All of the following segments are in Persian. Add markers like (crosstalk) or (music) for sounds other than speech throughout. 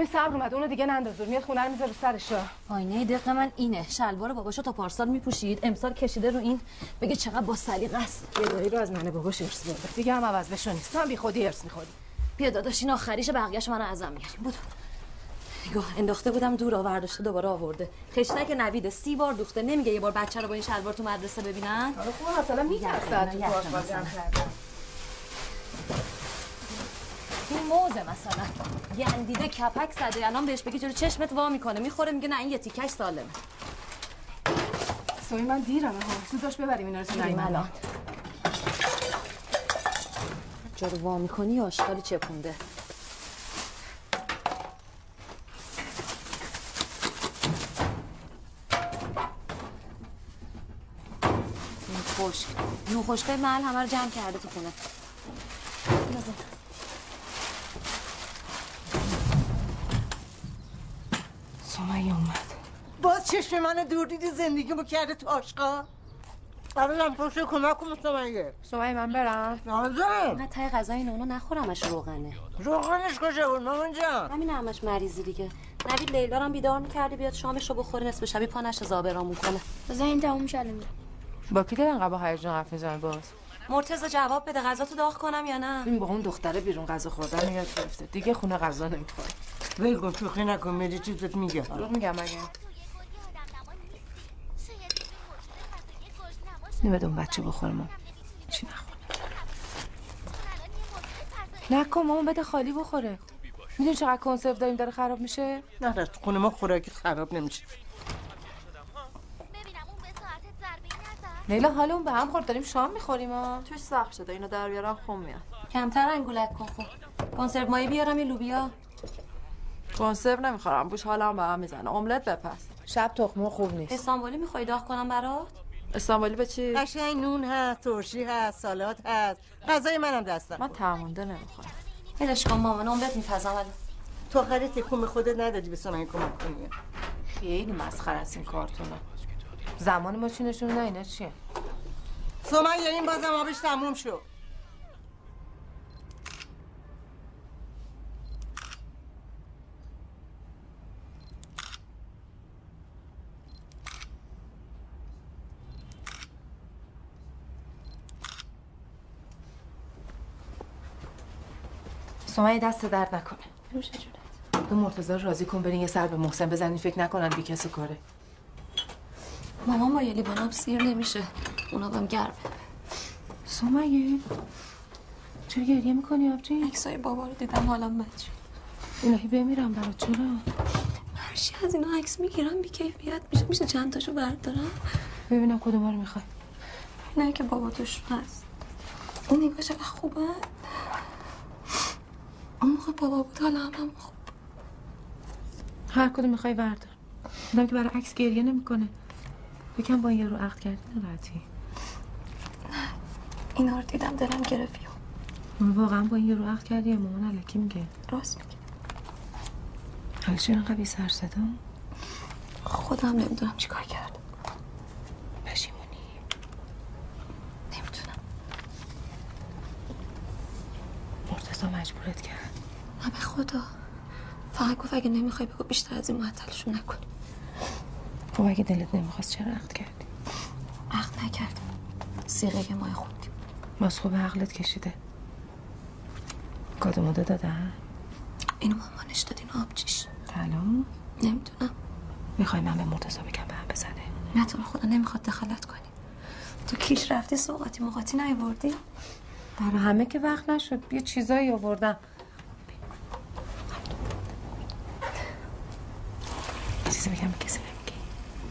سومی صبر اومد اونو دیگه نندازور میاد خونه رو می‌ذاره سرش آینه دق من اینه. شلوار باباشو تا پارسال میپوشید. امسال کشیده رو این. بگه چقدر با سلیقه است. دایی رو از من باباش ارث برده دیگه هم عوض بشو نیست. هم بی خودی ارث می‌خوری. بیا داداش این آخریش بقیه‌اش منو ازم میاریم بودو نگاه انداخته بودم دور آورداشته دوباره آورده. خشتک نوید سی بار دوخته. نمیگه یه بار بچه رو با این شلوار تو مدرسه ببینن. حالا خوبه مثلا میترسه. تو آشپزی کردن این موزه مثلا. گندیده کپک زده الان بهش بگی جلو چشمت وا می‌کنه. می‌خوره میگه نه این یه تیکش سالمه. سوی من دیرم ها. زود داشت ببریم اینا رو تو الان. جلو وا می‌کنی آشغالی چپونده؟ خشک نو خشکای محل همه رو جمع کرده تو خونه سمیه اومد باز چشم من دور دیدی زندگیمو کرده تو آشقا؟ قبلم پشت کمک کن سمیه سمیه من برم. نازم من تای غذای نونو نخورمش روغنه. روغنش کجا بود مامان جان؟ همین همش مریضی دیگه. نوید لیلا رو بیدار می‌کردی بیاد شامش رو بخوره نصف شبی پانش زابرامون کنه. بذار این تموم شده با کی دارن قبا هیجان حرف می‌زنی باز؟ مرتضی جواب بده غذا تو داغ کنم یا نه؟ این با اون دختره بیرون غذا خوردن یاد گرفته. دیگه خونه غذا نمی‌خوره. ول کن شوخی نکن میری چیزت میگه میگم مگه؟ نمیده اون بچه بخوره ما چی نخوره نکن مامان بده خالی بخوره. می‌دونی چقدر کنسرو داریم داره خراب میشه؟ نه تو خونه ما خوراکی خراب نمیشه. لیلا حالا اون به هم خورد داریم شام می‌خوریم ها. توش سخت شده اینو در بیارم خون میاد. کمتر انگولک کن خب. کنسرو مایی بیارم یه لوبیا. کنسرو نمی‌خورم بوش حالم به هم می‌زنه. املت بپس. شب تخمه خوب نیست. استانبولی می‌خوای داغ کنم برات؟ استانبولی به چی؟ قشنگ نون هست ترشی هست سالاد هست. غذای منم دستم. من تمونده نمی‌خورم. ولش کن مامان املت میپزم ولی. تو آخری تکون خودت ندادی به سمیه کمک کنی. خیلی مسخره است این کارتونا زمان ما چی نشون نه اینا چیه؟ سمیه این بازم آبش تموم شد. سمیه دست درد نکنه. نوش جونت. تو مرتضی راضی کن برین یه سر به محسن بزنین. فکر نکنن بی کس کاره. مامان با یه سیر نمیشه. اونا بهم گرمه. سمیه؟ چرا گریه می‌کنی آبجی؟ عکسای بابا رو دیدم حالم بد شد. الهی بمیرم برات. چرا؟ هرچی از اینا عکس می‌گیرم بی کیفیت میشه. میشه چند تاشو بردارم؟ ببینم کدوم رو می‌خوای. نه که بابا توش هست. این نگاه چقدر خوبه؟ اون موقع بابا بود. حالا هم, هم خوب هر کدوم می‌خوای بردار آدم که برای عکس گریه نمی‌کنه. یکم با این رو عقد کردی ناراحتی اینا رو دیدم دلم گرفت واقعا با این رو عقد کردی یا مامان علکی میگه؟ راست میگه. حالا چرا انقدر بی سر صدا؟ خودم نمی‌دونم چیکار کرد پشیمونی. نمی‌دونم. مرتضی مجبورت کرد. نه خدا. فقط گفت اگه نمی‌خوای بگو بیشتر از این معطلشون نکنی خب اگه دلت نمی‌خواست چرا عقد کردی؟ عقد نکردم. سیغه مای خوندیم. باز خوب عقلت کشیده. کادو ماده دادن؟ اینو مامانش داد اینو آبجیش. طلا نمی‌دونم. می‌خوای من به مرتضی بگم به هم بزنه؟ نه تو خدا نمی‌خواد دخالت کنی. تو کیش رفتی سوقاتی موقاتی نیوردی برای همه که وقت نشد. یه چیزایی آوردم چیزی بگم به کسی نمیگی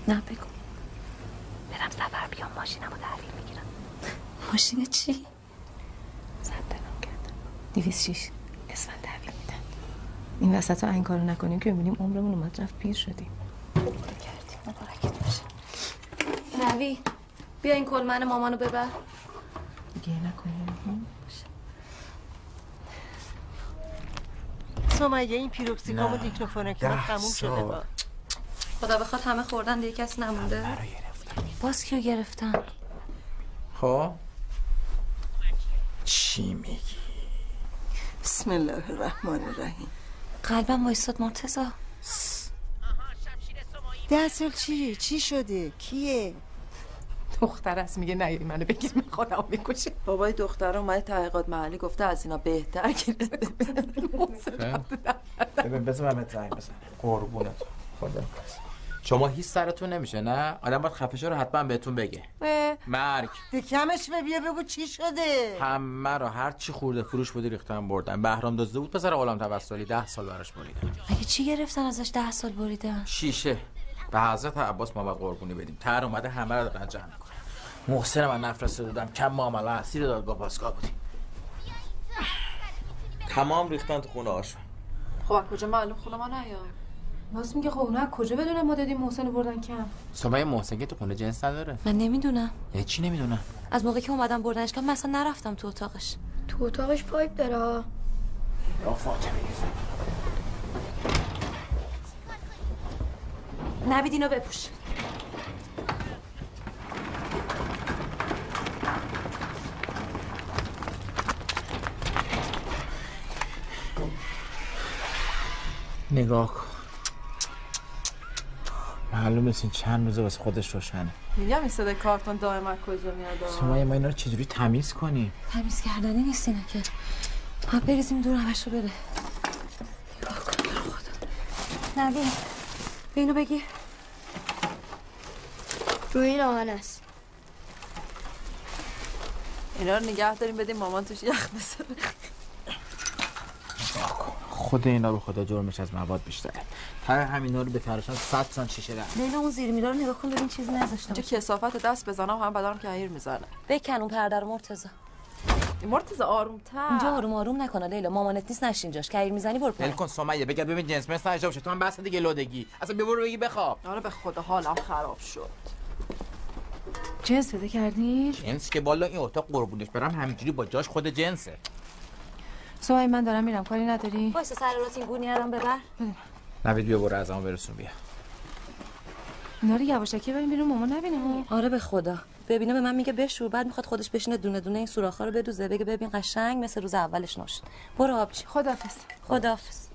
نه بگو برم سفر بیام ماشینمو تحویل می‌گیرم ماشین چی؟ ثبت نام کردم. دیویس شیش اسفند تحویل میدن این وسط ها این کارو نکنیم که ببینیم عمرمون اومد رفت پیر شدیم. کردیم مبارکت باشه. نوید بیا این کلمن مامانو ببر. دیگه نکنیم. سمیه این پیروکسیکام و دیکلوفوناک تموم شده با. خدا بخواد همه خوردن دیگه کسی نمونده. باز کیو گرفتن؟ خب؟ چی میگی؟ بسم الله الرحمن الرحیم. قلبم وایستاد مرتزا ده سال چی؟ چی شده؟ کیه؟ دختر است میگه نه منو بگیر من خودم می‌کشه بابای دختر اومد تحقیقات محلی گفته از اینا بهتر گرفته. ببین بذار من بزنم. قربونت. خدا شما هیچ سرتون نمیشه نه؟ آدم باید خفشه رو حتما بهتون بگه. مرگ. دکمش به بیا بگو چی شده؟ همه رو هر چی خورده فروش بودی ریختن بردن. بهرام دزده بود پسر غلام توسلی ده سال براش بریدن. مگه چی گرفتن ازش ده سال بریدن؟ شیشه. به حضرت عباس ما باید قربونی بدیم. تر اومده همه رو دارن جمع می‌کنن. محسن من نفرستاده بودم کم معامله اسیر دادگاه پاسگاه بودیم. تمام ریختن تو خونه هاشون. خب کجا معلوم خونه ما نیا راست میگه خب اونا از کجا بدونم ما دادیم محسن رو بردن کم؟ سمای محسن که تو خونه جنس نداره. من نمی‌دونم. یه چی نمی‌دونم؟ از موقعی که اومدم بردنش کم مثلا نرفتم تو اتاقش. تو اتاقش پایپ داره ها. یا فاطمه. نبید اینو بپوش. نگاه کن. معلوم نیست این چند روزه واسه خودش روشنه. میگم این صدای کارتون دائما کجا میاد؟ سمای ما اینا رو چجوری تمیز کنی؟ تمیز کردنی نیست اینا که. باید بریزیم دور همش رو بره نگاه کن برو خدا. نبید به اینو بگی روی این آهن است. اینا رو نگه داریم بدیم مامان توش یخ بسره خود اینا به خدا جرمش از مواد بیشتره. هر همینا رو به فراشان 100 سان شیشه رفت لیلا اون زیر میلارو رو نگاه کن ببین چیزی نذاشته اینجا باشه. کسافت دست بزنم هم بدنم که هیر می‌زنه. بکن اون پرده رو مرتضی. مرتضی آرومتر. اینجا آروم آروم نکنه لیلا مامانت نیست نشین جاش. که می‌زنی برو پایین. کن سمیه بگرد ببین جنس مثل نجا باشه. تو هم بس دیگه لودگی. اصلا ببرو بگی بخواب. آره به خدا حالم خراب شد. جنس پیدا کردین جنس که بالا این اتاق قربونش برم همینجوری با جاش خود جنسه. سوای من دارم میرم کاری نداری؟ وایسا سر رات این گونی الان ببر. نوید بیا برو از برسون بیا. اینا رو یواشکی بریم بیرون مامان نبینه ها آره به خدا. ببینه به من میگه بشور بعد می‌خواد خودش بشینه دونه دونه این سوراخ‌ها رو بدوزه بگه ببین قشنگ مثل روز اولش نشد برو آبجی خدافظ خداحافظ.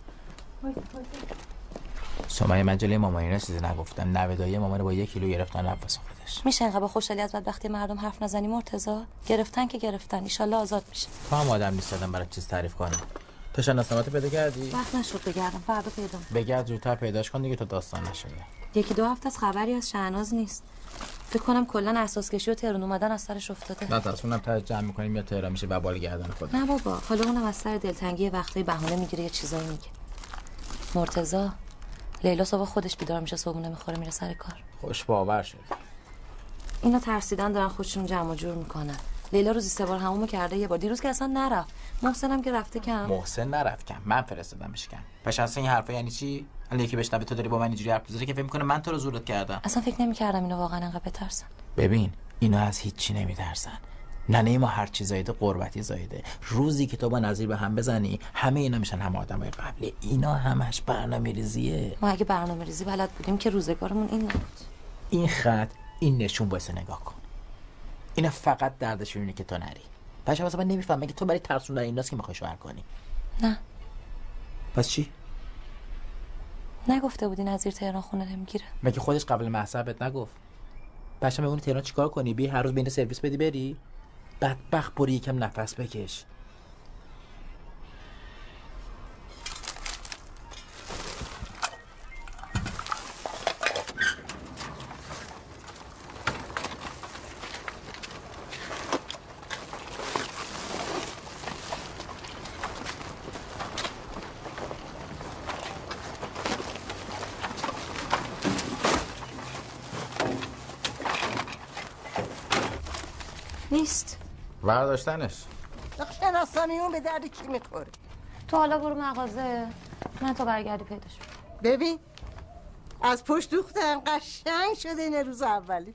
سمیه من جلوی مامانی اینا چیزی نگفتم نویدای مامان با یک کیلو گرفتن رفت خودش میشه انقدر با خوشحالی از بدبختی مردم حرف نزنی مرتضی؟ گرفتن که گرفتن. ایشالله آزاد میشه. تو هم آدم نیست آدم برای چیز تعریف کنی تو شناسنامت پیدا کردی؟ وقت نشد بگردم. فردا پیدا بگرد زودتر پیداش کن دیگه تو داستان نشه یکی دو هفته از خبری از شهناز نیست. فکر کنم کلا اساس کشی و تهران اومدن از سرش افتاده. نه ترس اونم تا جمع می‌کنیم یا تهران میشه ببال گردن خود نه بابا حالا اونم از سر دلتنگی وقتی بهونه می‌گیره یه چیزایی میگه. مرتضی لیلا صبح خودش بیدار میشه صبحونه می‌خوره میره سر کار. خوش باور شد. اینا ترسیدن دارن خودشون جمع جور می‌کنن. لیلا روزی سه بار همومو کرده یه بار. دیروز که اصلا نرفت. محسنم که رفته کم. محسن نرفت کم. من فرستادمش کم. پس اصلا این حرفا یعنی چی؟ الان یکی بشنوه تو داری با من اینجوری حرف می‌زنی که فکر می‌کنه من تو رو زورت کردم. اصلا فکر نمی‌کردم اینا واقعا انقدر بترسن. ببین اینا از هیچی نمیترسن. ننه ما هر چی زایده قربتی زایده. روزی که تو با نظیر به هم بزنی همه اینا میشن هم آدمای قبلی. اینا همش برنامه ریزیه ما اگه برنامه ریزی بلد بودیم که روزگارمون این نبود. این خط این نشون واسه نگاه کن. اینا فقط دردشون اینه که تو نری. بچه واسه من نمیفهم مگه تو برای ترسوندن ایناست که می‌خوای شوهر کنی؟ نه. پس چی؟ نگفته بودی نظیر تهران خونه نمی‌گیره. مگه خودش قبل محصبت نگفت؟ بچه اون تهران چیکار کنی؟ بی هر روز بین سرویس بدی بری؟ بدبخت برو یکم نفس بکش. نیست. برداشتنش. شناسانی اون به درد کی می‌خوره؟ تو حالا برو مغازه. من تا برگردی پیداش ببین از پشت دوختم قشنگ شده این روز اولش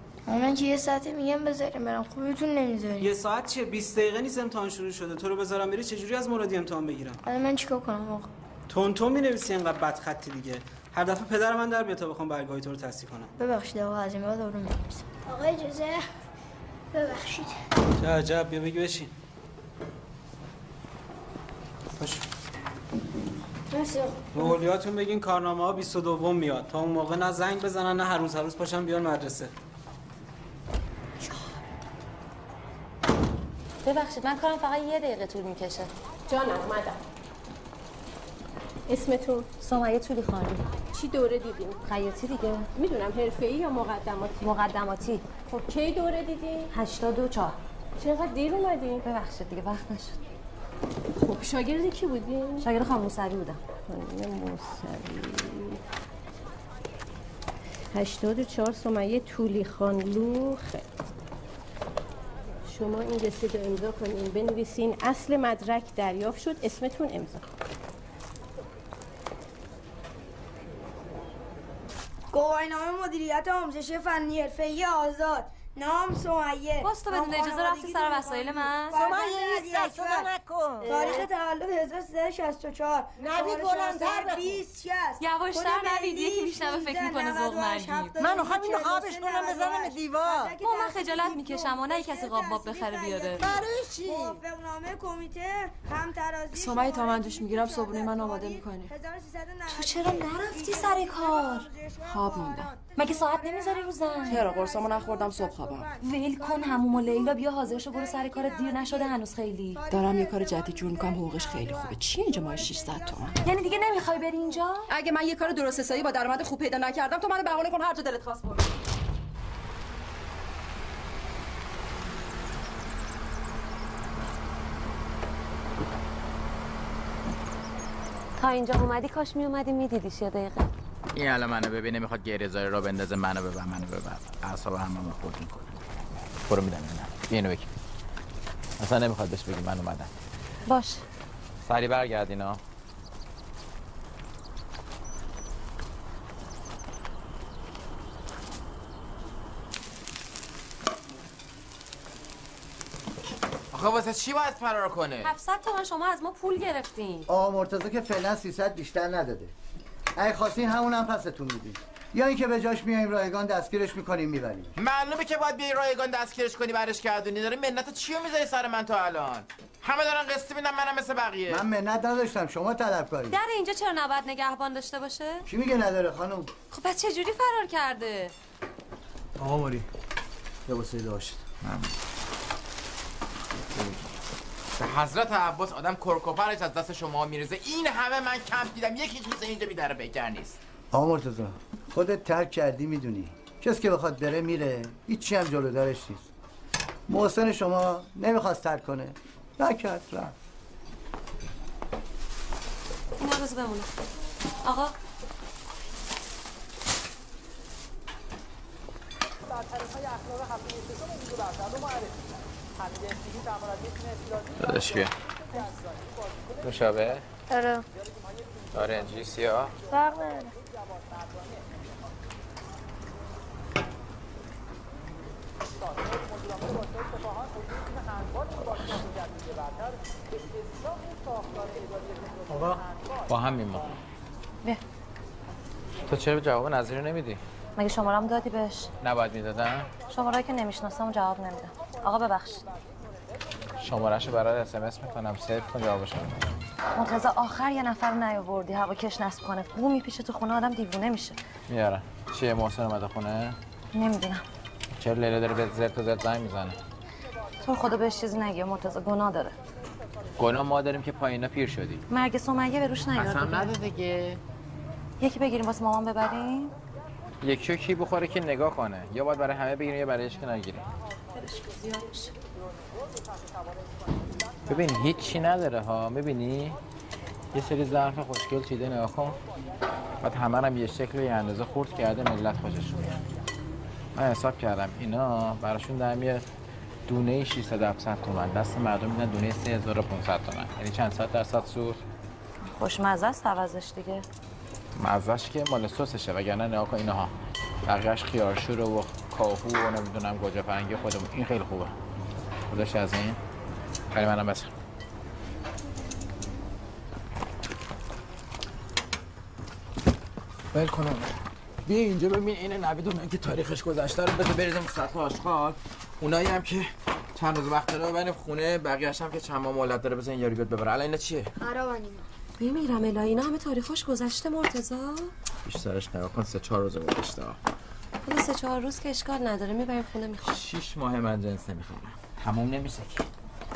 من که یه ساعته میگم بذاریم برم خوبتون نمی‌ذاری یه ساعت چیه 20 دقیقه نیست امتحان شروع شده. تو رو بذارم بری چجوری از مرادی امتحان بگیرم؟ حالا من چیکار کنم آقا؟ تون تون می‌نویسی انقدر بد خطی دیگه. هر دفعه پدر من در بیاد تا بخوام برگاهی تو رو تصحیح کنم. ببخشید آقا از این بعد آروم نمیسم آقا اجازه. ببخشید. چه عجب بیا بگی بشین. باش. به اولیاتون بگین کارنامه ها 22 میاد. تا اون موقع نه زنگ بزنن نه هر روز هر روز پاشن بیان مدرسه. ببخشید من کارم فقط یه دقیقه طول می‌کشه. جانم اومدم. اسمتون؟ سمیه طولی خانم. چی دوره دیدین خیاطی دیگه. می‌دونم حرفه‌ای یا مقدماتی؟ مقدماتی. خب کی دوره دیدین 84 چقدر دیر اومدین ببخشید دیگه وقت نشد. خب شاگرد کی بودین شاگرد خانم موسوی بودم. خانم موسوی. 84 سمیه طولی خانلو خیلی. شما این رسید رو امضا کنین. بنویسین اصل مدرک دریافت شد اسمتون امضا گواهینامه مدیریت آموزش فنی حرفه‌ای آزاد. نام سمیه باز تو بدون اجازه رفتی سر وسایل من. سمیه نیست دست نکن. تاریخ تولد 1364 نوید بلندتر بخون. 20 60 یواشتر نوید یکی میشنوه فکر می‌کنه ذوق مرگی من اینو خوابش کنم بزنم دیوار. با من خجالت می‌کشم و نه کسی قاب باب بخره بیاره. برای چی؟ موافقنامه کمیته هم ترازی سمیه تا من دوش می‌گیرم صبحونه من آماده می‌کنی. تو چرا نرفتی سر کار؟ خواب موندم. مگه ساعت نمی‌ذاری رو زن چرا؟ قرصامو نخوردم صبح خوابم. ول کن هموم و لیلا بیا حاضر شو برو سر کار دیر نشده هنوز خیلی. دارم یه کار جدید جور می‌کنم حقوقش خیلی خوبه. چی اینجا ماه 600 تومن؟ یعنی دیگه نمی‌خوای بری اینجا؟ اگه من یه کار درست حسابی با درآمد خوب پیدا نکردم تو منو بهونه کن هر جا دلت خواست برو. تا اینجا اومدی کاش میومدی میدیدیش یه دقیقه این الان منو ببینه می‌خواد گریزای را بندازه منو ببر منو ببر. اعصاب هممون خورد می‌کنه برو میدم اینم اینو بگی اصلا نمی‌خواد بهش بگی من اومدم. باش. سری برگرد اینا. آخه واسه چی باید فرار کنه؟ 700 تومن شما از ما پول گرفتین. آقا مرتضی که فعلا 300 بیشتر نداده. اگه خواستین همون هم پستون میدیم. یا اینکه به جاش میایم رایگان دستگیرش می‌کنیم می‌بریم. معلومه که باید بیای رایگان دستگیرش کنی برش گردونی داری منت چی رو می‌ذاری سر من تا الان؟ همه دارن قسطی میدن منم مثل بقیه. من منت نداشتم شما طلبکاری. در اینجا چرا نباید نگهبان داشته باشه؟ کی میگه نداره خانم؟ خب پس چه جوری فرار کرده؟ آقا موری. لباسه داشت. به حضرت عباس آدم کرکوپرش از دست شما میرزه این همه من کم دیدم. یکیش مثل اینجا بیدره بیکر نیست. آقا مرتضی خودت ترک کردی می‌دونی. کسی که بخواد بره میره. هیچی هم جلو دارش نیست. محسن شما نمی‌خواست ترک کنه. نکرد رفت. اینا روز بمونه آقا. داداش بیا نوشابه؟ آره. نارنجی سیاه فرق نداره. با هم میمون بیا. تو چرا جواب نظری رو نمیدی؟ مگه شمارم دادی بهش؟ نباید می‌دادن؟ شماره که نمی‌شناسم جواب نمیدم. آقا ببخشید. شمارش رو برات اسمس می‌کنم سیف کن جوابش مرتضی آخر یه نفر نیاوردی هوا کش نصب کنه. بو میپیشه تو خونه آدم دیوونه میشه. میارن چیه محسن اومده خونه؟ نمی‌دونم. چرا لیله داره به زرت و زرت زنگ می‌زنه؟ تو خدا بهش چیزی نگی مرتضی گناه داره. گناه ما داریم که پایینا پیر شدی. مرگ سمیه به روش قسم دیگه. نده دیگه. یکی بگیریم واسه مامان ببریم. یکی کی بخوره که نگاه کنه؟ یا باید برای همه بگیریم یا برایش که نگیریم؟ ببین هیچی نداره ها. می‌بینی؟ یه سری ظرف خوشگل چیده نگاه کن. بعد همه هم یه شکل و یه اندازه خورد کرده ملت خوششون میاد. من حساب کردم اینا براشون در میاد دونه 600 700 تومن. دست مردم میدن دونه 3500 تومن. یعنی چند صد درصد سود؟ خوشمزه است عوضش دیگه. مزهش که مال سسشه وگرنه نگاه کن اینها. بقیهش خیارشور و کاهو و نمی‌دونم گوجه فرنگی خودمون. این خیلی خوبه. خودش از این. خیلی منم بس. ول کنم بیا اینجا ببین این نوید اونایی که تاریخش گذشته رو بده بریزیم سطح آشغال. اونایی هم که چند روز وقت داره ببریم خونه بقیه‌اش هم که چند ماه مهلت داره بزن یاری بیاد ببره. الان اینا چیه؟ خرابن اینا. بمیرم الهی اینا همه تاریخش گذشته مرتضی. بیشترش نگاه کن سه چهار روز گذشته. حالا سه چهار روز که اشکال نداره می‌بریم خونه می‌خوام شیش ماه من جنس نمی‌خوام تموم نمیشه که.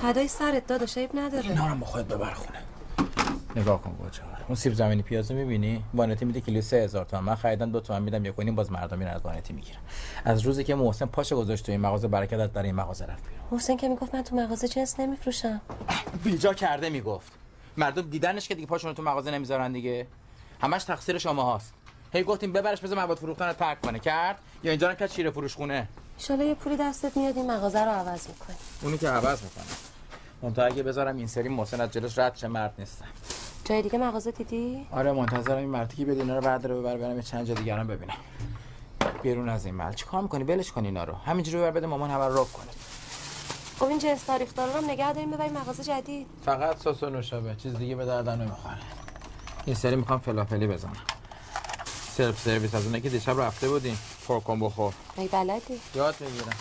فدای سرت داداش عیب نداره. اینا رو خودت ببر خونه. نگاه کن گوجه اون سیب زمینی پیازو می‌بینی؟ وانتی میده کیلو 3000 تومن. من خریدم دو تومن میدم یک باز مردم میرن از وانتی می‌گیرن. از روزی که محسن پاش گذاشت تو این مغازه برکت از در این مغازه رفت بیرون. محسن که می‌گفت من تو مغازه جنس نمیفروشم. بیجا کرده می‌گفت. مردم دیدنش که دیگه پاشون تو مغازه نمی‌ذارن دیگه. همش تقصیر شما هاست هی گفتیم ببرش بذار مواد فروختن رو ترک کنه. کرد؟ یا اینجا رو که چیره فروش خونه؟ ان یه پولی دستت میاد این مغازه رو عوض می‌کنی. اونی که عوض می‌کنه منتها اگه بذارم این سری محسن از جلوش رد چه مرد نیستم. جای دیگه مغازه دیدی؟ آره منتظرم این مردی که اینا رو برداره ببره برم چند جا دیگه هم ببینم. بیرون از این محل چیکار می‌کنی؟ ولش کن اینا رو. همینجوری ببر بده مامان همه رو کنه. خب این جنس تاریخ دار رو هم نگه داریم ببریم مغازه جدید. فقط سس و نوشابه. چیز دیگه به دردم نمی‌خوره. این سری می‌خوام فلافلی بزنم. سلف سرویس از اونایی که دیشب رفته بودیم. پر کن بخور. ای بلدی؟ یاد می‌گیرم.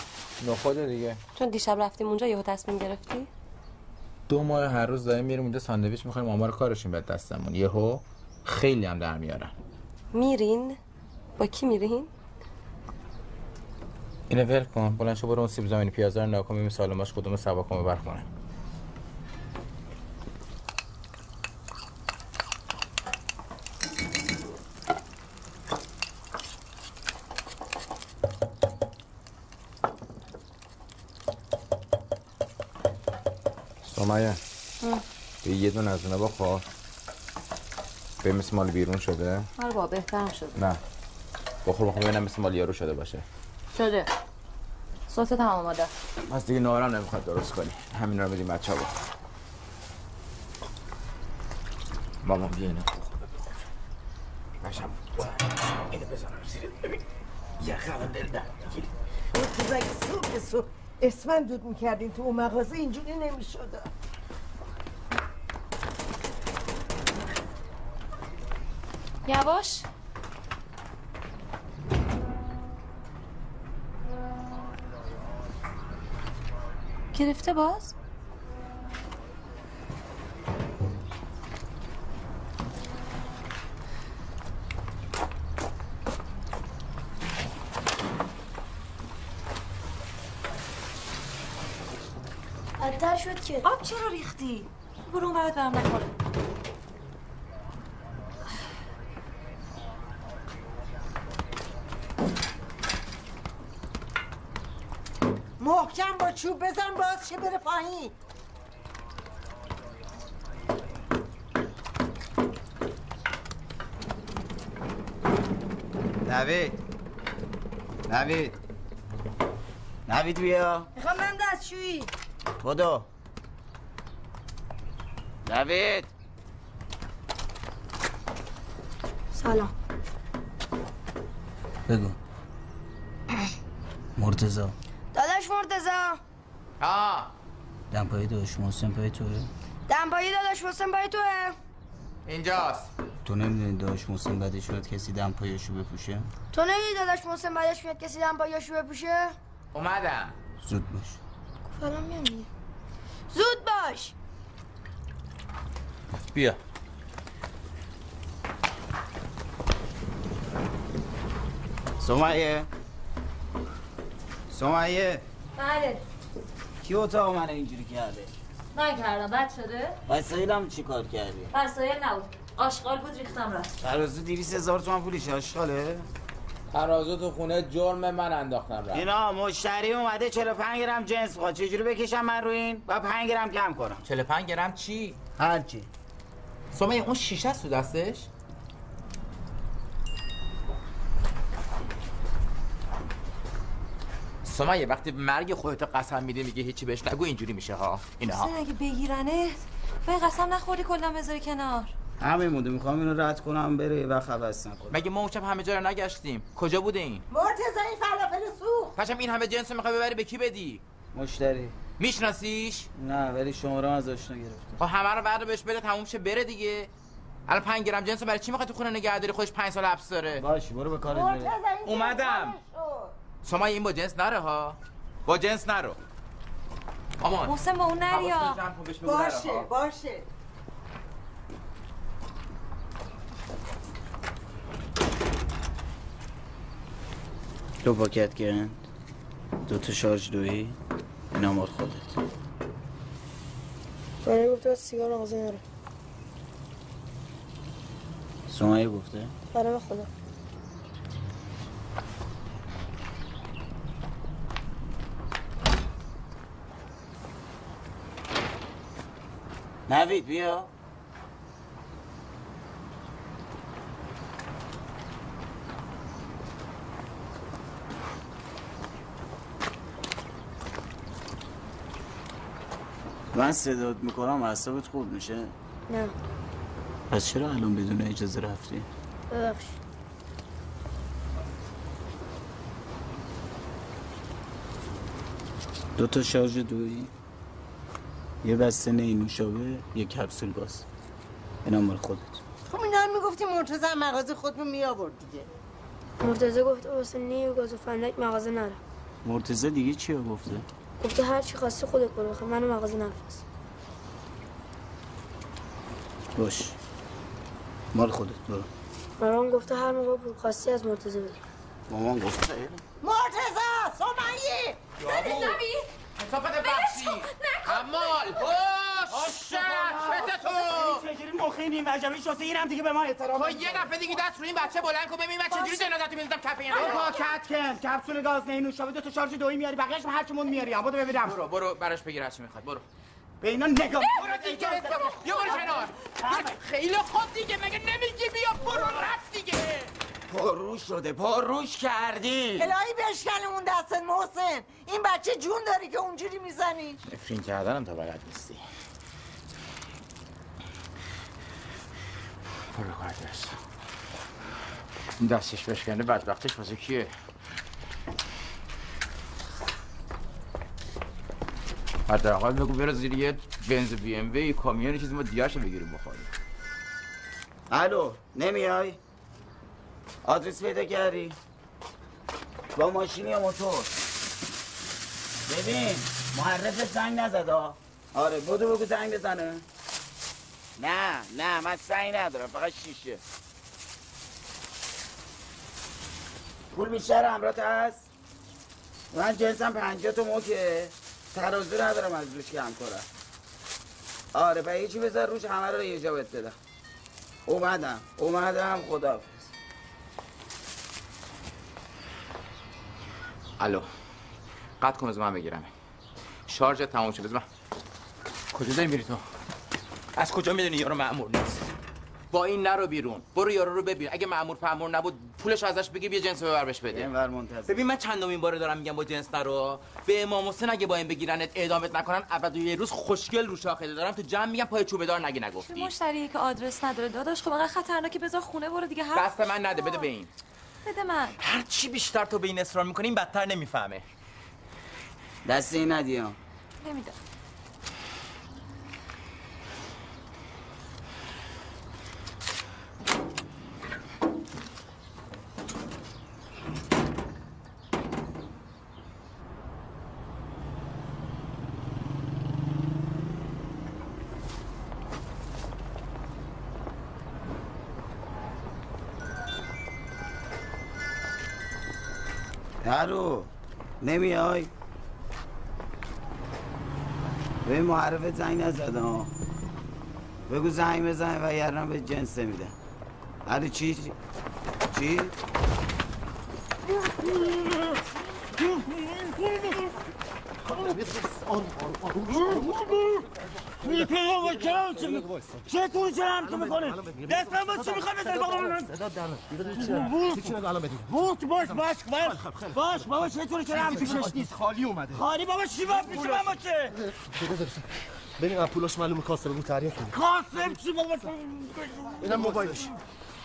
نخود دیگه. چون دیشب رفتیم اونجا یهو تصمیم گرفتی؟ دو ماه هر روز داریم میریم اونجا ساندویچ می‌خوریم آمار کارشون به دستمونه. یهو خیلی هم در میارن. میرین؟ با کی میرین؟ اینو ول کن. بلند شو برو اون سیب زمینی پیازا رو نگاه کن ببین سالماش کدوم سوا کن ببر سمیه به یه دونه از اونا بخور. به مثل مال بیرون شده. آره با بهترم شد نه. بخور بخور ببینم مثل مال یارو شده باشه. شده. صوت تمام آماده. از دیگه نارم نمی‌خواد درست کنی. همین رو بدیم بچه ها بخور. مامان بیا اینو بشم. اینو بذارم زیر ببین. یه خلم دل در می‌گیری. تو اگه صبح صبح اسفند دود می‌کردین تو اون مغازه اینجوری نمی‌شد. یواش؟ گرفته باز بدتر شد که آب چرا ریختی؟ برو اون برات برم نخوره. محکم با چوب بزن باز چه بره پایین. نوید. نوید. نوید بیا. می‌خوام من دستشویی. بدو نوید. سلام. بگو. مرتزا داداش مرتزا آه دمپایی داشت محسن پای توه؟ دنبایی داداش محسن پای توه. اینجاست. تو نمی‌دونی داشت محسن بعدش شد کسی دمپایشو بپوشه؟ تو نمیدی داداش محسن بعدش میاد کسی دنباییشو بپوشه؟ اومدم. زود باش. گفت الان میام. زود باش. بیا. سمیه سمیه بله. کی اتاق من اینجوری کرده؟ من کردم. بد شده؟ وسایلم چی کار کردی وسایل نبود. آشغال بود ریختم رفت. ترازو دیویس هزار تومن پولش آشغاله؟ ترازو تو خونه جرم من انداختم رفت. اینا مشتری اومده 45 گرم جنس بخواد چجوری بکشم من رو این؟ و 5 گرم کم کنم. 45 گرم چی؟ هرچی سمیه اون شیشه است تو دستش؟ سمیه وقتی مرگ خودت قسم میده میگه هیچی بهش نگو اینجوری میشه ها. اینها. اگه بگیرنه به قسم نخوردی کلا بذاری کنار. همین مونده می‌خوام اینو رد کنم بره و خبست نکنم مگه ما اون شب همه جا رو نگشتیم؟ کجا بوده این؟ مرتضی این فلافل سوخت. پشم این همه جنس رو می‌خوای ببری به کی بدی؟ مشتری. میشناسیش؟ نه ولی شماره از آشنا گرفته. خب همه رو بعد بهش بده تموم شه بره دیگه. الان 5 گرم جنس رو برای چی می‌خوای تو خونه نگه داری؟ خودش 5 سال حبس داره. باش برو به این اومدم. شما این با جنس نره ها. با جنس نرو. مامان. محسن با اون نریا. باشه. باشه. دو پاکت گرند دو تا شارژ دویی اینا مال خودت. من گفته از سیگار آغازه نره سمیه گفته؟ برای به خدا نوید بیا. من صدات می‌کنم اعصابت خوب میشه. نه. پس چرا الان بدون اجازه رفتی؟ ببخش. دو تا شارژ دویی. یه بسته نی نوشابه یه کپسول گاز اینا مال خودت. خب اینا هم می‌گفتی مرتضی هم مغازه خود رو می آورد دیگه. مرتضی گفته واسه نی و گاز و فندک مغازه نره مرتضی دیگه چی گفته؟ گفته هر چی خواستی خودت برو. بخیر منو مغازه نفرست باش. مال خودت برو. مامان گفته هر موقع پول خواستی از مرتضی بگیر مامان گفته. مرتضی سمیه انصافت بخشی امال باش شتتو نیم وجبی شاسته اینم دیگه به ما احترام تو یه دفعه دیگه دست روی این بچه بلند کن ببین من چجوری جنازتو میندازم کف این دو پاکت کن. کپسول گاز نی نوشابه. دو تا شارژ دویی میاری. بقیه‌اش هر چی مون میاری. بودو ببینم. برو برو. براش بگیر هرچی می‌خواد. برو. به اینا نگاه برو دیگه. یه برو. کنار. خیلی خوب دیگه. مگه نمیگی بیا برو رفت دیگه. پرروش شده. پرروش کردی. الهی بشکنه اون دستت محسن. این بچه جون داری که اونجوری می‌زنی. نفرین کردنم تا بلد نیستی. برو کار درست این دستش بشکنه بدبختش واسه کیه؟ حداقل بگو برو زیر یه بنز بی ام وی کامیون چیزی ما دیگرشو بگیریم بخوریم الو نمیای؟ آدرس پیدا کردی؟ با ماشین یا موتور؟ ببین محرف زنگ نزد آره بودو بگو زنگ بزنه. نه نه من سنگ ندارم فقط شیشه. پول بیشتر همراهت هست؟ من جنسم پنجاه تا موکه. ترازو ندارم از روش کم کنم. آره به هیچی بذار روش همه رو یه جا بدم اومدم اومدم خداحافظ. الو. قد کن از من بگیرم. شارژ تمام شد بذار من کجا داری میری تو؟ از کجا می‌دونی یارو مأمور نیست؟ با این نرو بیرون. برو یارو رو ببین. اگه مأمور فهمور نبود پولش ازش بگی بیا جنس ببر بهش بده. اینور منتظر. ببین من چندمین باره دارم میگم با جنس نرو. به امام حسین اگه با این بگیرنت اعدامت نکنن ابد یه روز خوشگل رو شاخه دارم. تو جمع میگم پای چوبه دار نگی نگفتی. مشتری که آدرس نداره؟ داداش خب انقدر خطرناکه بذار خونه برو دیگه. هر دست من نده بده به این. بده من. هر چی بیشتر تو به این اصرار می‌کنی این بدتر نمی‌فهمه. دست این ندیا نمیدم یارو نمیای؟ به معرفت زنگ نزده ها بگو زنگ بزن و یرم به جنس میده هر چی؟ چی؟ چطور چرا تو می‌کنه دست من باز چی می‌خوای بزنی بابا من؟ بوت. باش باش باش. باش بابا چطور چرا هم پیشش نیست خالی اومده. خالی بابا چی باید پیش من باشه ببین از پولاش معلومه کاسب بود تحریه کنی کاسب چی بابا؟ اینم موبایلش.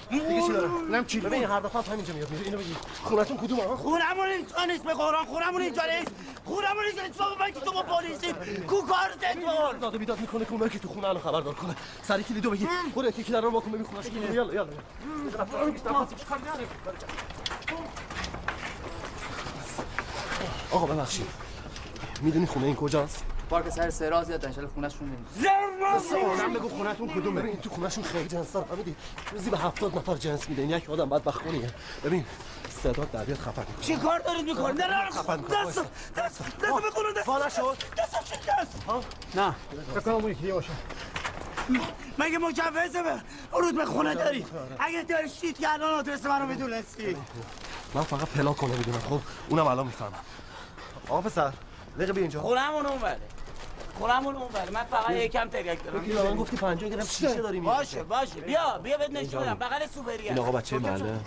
دیگه چی اینم کیلو ببین هر دفعه هم همینجا میاد میره اینو بگی. خونتون کدومه؟ خونمون اینجا نیست به قرآن خونمون اینجا نیست. خونمون اینجا نیست. بابا من که تو با پلیسی کو کار تو داد بیداد می‌کنه که اونایی که تو خونه الان خبردار کنه. سری کلیدو بگی. برو یکی در رو واکن ببین خونش کدومه یلا یلا آقا ببخشید. می‌دونی خونه این کجاست؟ پارک سر سراز یاد انشالله خونه‌شون نمیشه سوالم بگو خونتون کدوم ببین تو خونهشون خیلی جنس داره فهمیدی روزی به هفتاد نفر جنس میده. این یک آدم بعد بخونیه ببین صدا در بیاد می‌کنه. چی کار دارید می‌کنید؟ نه نه می‌کنه. دست دست دست بکنون دست فا نشد دست دست. نه. فکر کنم اون یکی باشه. مگه مجوزه به ورود به خونه داری؟ اگه داشتید که الان آدرس منو می‌دونستی. من فقط پلا کنه می‌دونم خب؟ اونم الان می‌فهمم. آقا پسر. دقیقه بیا اینجا. خونمون اون بره خونمون اون بره من فقط یکم تریاک دارم. یکی من گفتی 50 گرم شیشه داریم باشه باشه. بیا بیا بهت نشون بدم. بغل سوپری این آقا بچه محله.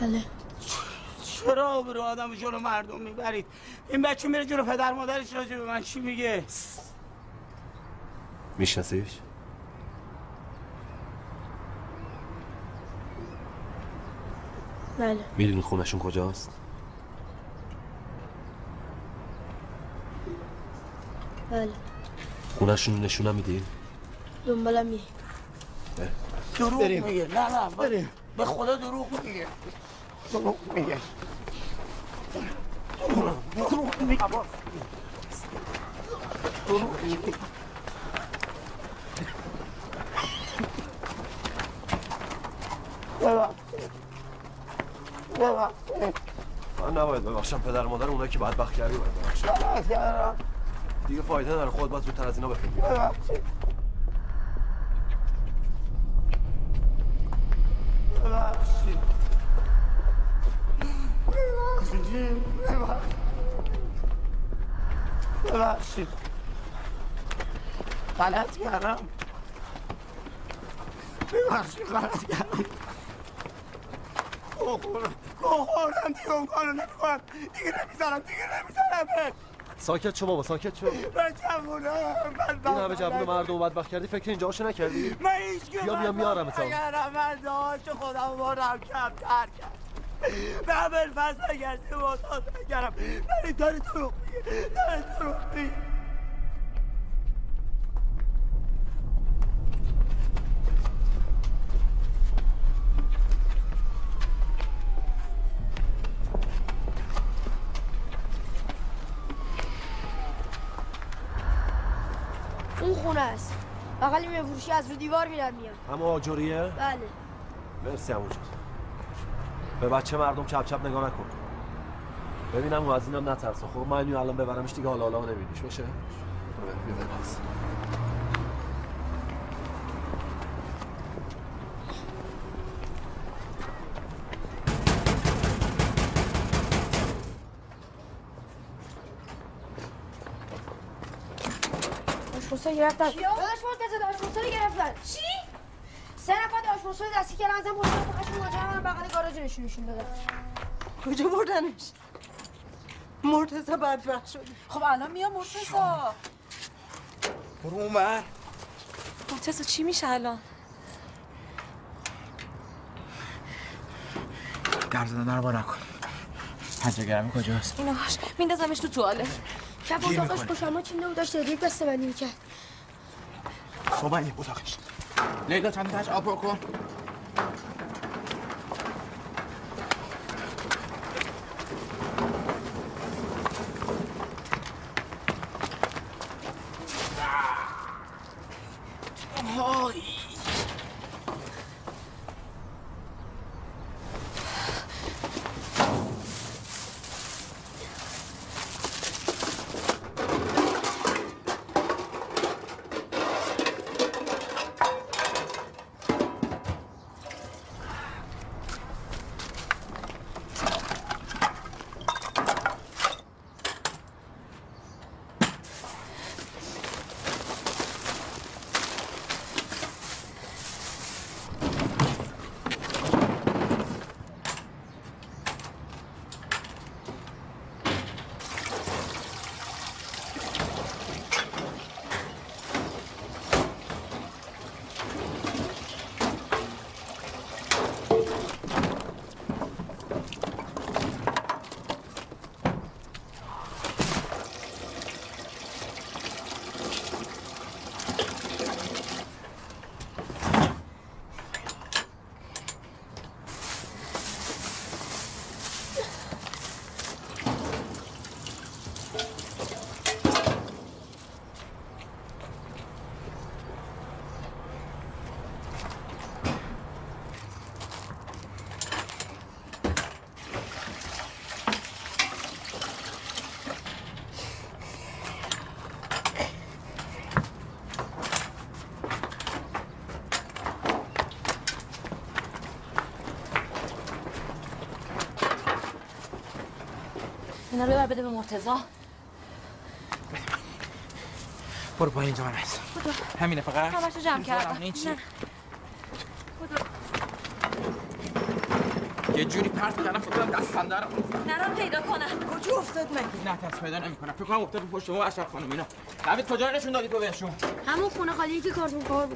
بله. چرا آبرو آدم جلو مردم می‌برید؟ این بچه میره جلو پدر مادرش راجع به من چی میگه؟ میشناسیش؟ بله. می‌دونی خونشون کجاست؟ بله. خونشون نشونم میدی؟ دنبالم میه دروغ بریم. میگه. نه نه بریم. به خدا دروغ میگه. دروغ میگه. دروغ میگه. دروغ میگه. من نباید ببخشم. پدر مادر اونایی که بدبخت کردی باید ببخشم. دیگه فایده نداره خود باید زودتر از اینا بفهمی ببخشید. ببخشید. ببخشید. غلط کردم ببخشید غلط کردم گوه خوردم گوه دیگه اون کارو نمی‌کنم دیگه نمی‌زنم دیگه نمی‌زنم ساکت شو بابا ساکت شو. من جوونم من این همه جوون مردم رو بدبخت کردی فکر اینجا هاشو نکردی؟ من هیچ که بیا بیا میارم تا اگر من داشت خودم بارم کم تر کرد به اول فصل نگرسی محتاط نگرم. ولی داری دروغ میگه داری دروغ میگه اون خونه است بغل میوه فروشی از رو دیوار میرم میاد اما آجوریه بله. مرسی همون به بچه مردم چپ چپ نگاه نکن. ببینم و از اینم نترس خب من اینو الان ببرمش دیگه حالا حالا نمیدیش. باشه. بیا داداش منتظر آشپزا گرفتن. چی؟ سه نفر آشپزا دستی کردن ازم پشت فقط ماجرا من بغل گاراژ نشون نشون دادن کجا بردنش مرتضی بدبخت شد خب الان میام مرتضا برو اونور مرتضا چی میشه الان؟ در زدن رو با نکن پنجه گرمی کجاست؟ اینو هاش میندازمش تو توالت. شب اتاقش می‌کنه. خوشم چی نبود؟ داشت یک دسته بندی می‌کرد. من یه اتاقش لیلا چند تاش آب کن آی اینا رو بده به مرتضی. برو پایین اینجا من هست همینه فقط. همش رو جمع کردم. یه جوری پرت کردم فکر کنم دستم در نرم پیدا کنم. کجا افتاد مگه؟ نه دست پیدا نمی‌کنم. فکر کنم افتاد رو پشت ما اشرف خانم اینا. نوید کجا نشون دادی تو بهشون؟ همون خونه خالی که کارتون کار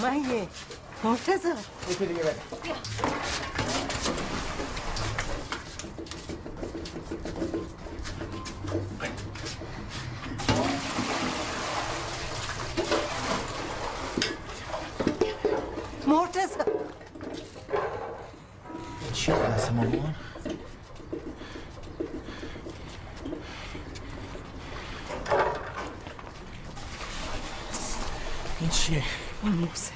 سمیه مرتضی. یکی دیگه بده مرتضی چی دست مامان؟ این چیه؟ این موسه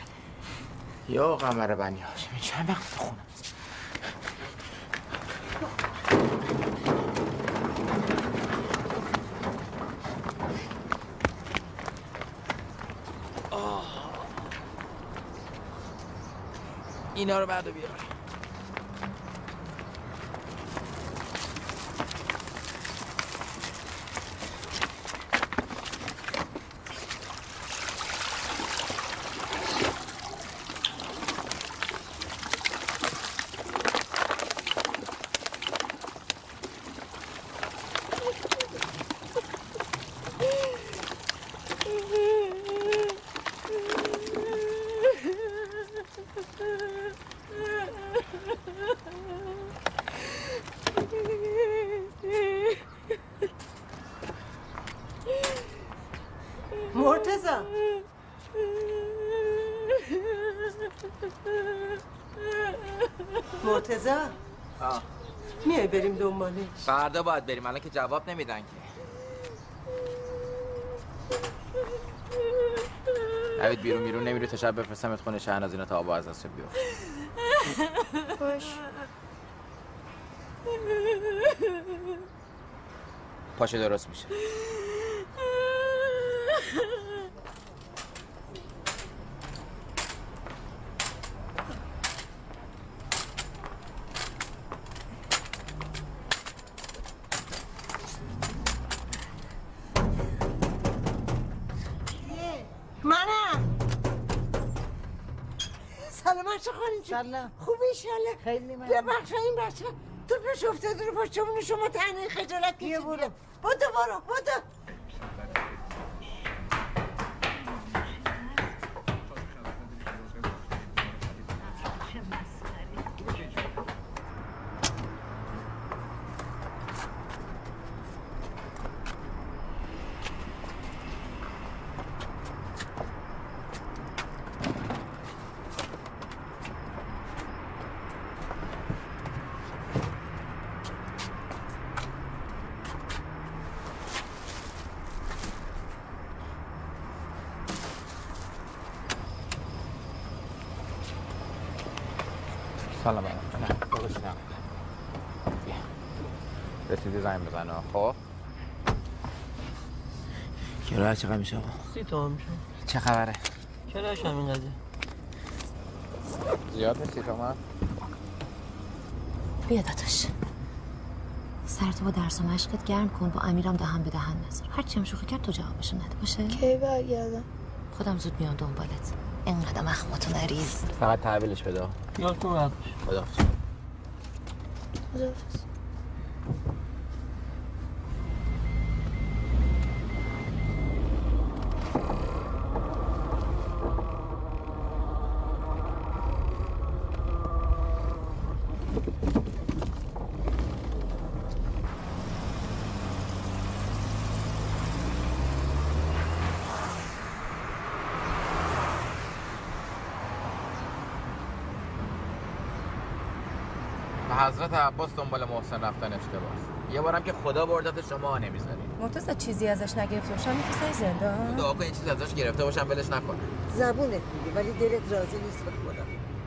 قمر بنی هاشم چند وقت تو خونه اینا رو بعد بیار مرتضی مرتضی آه. میای بریم دنبالش فردا باید بریم. الان که جواب نمیدن که. نوید بیرون بیرون نمیری تا شب بفرستمت خونه شهناز اینا تا آب از دست بیفت. باش. پاشه درست میشه. خیلی ممنون. ببخش این بچه تو پیش افتاده رو پشتمون شما تنه خجالت کشیدی برو بودو برو بودو سلام علیکم نه داداش نه. بیا. رسیدی زنگ بزن. خب. کرایه چقدر میشه آقا. سی تومن میشه. چه خبره؟ کرایش همین قضیه زیاد نیستی تو من بیا داداش. سرتو با درس و مشقت گرم کن با امیرم دهن به دهن نذار. هرچی هم شوخی کرد تو جوابشو نده باشه؟ کی برگردم؟ خودم زود میام دنبالت. اینقدر مخماتو نریز فقط تحویلش بده. یادتون راحت خدا خداحافظ به حضرت عباس دنبال محسن رفتن اشتباهه یه بارم که خدا بردت شما نمی‌ذاری. مرتضی چیزی ازش نگرفته باشم میفرستن زندان دعا کن یه چیز ازش گرفته باشم ولش نکنه زبونت میگه ولی دلت راضی نیست به خدا.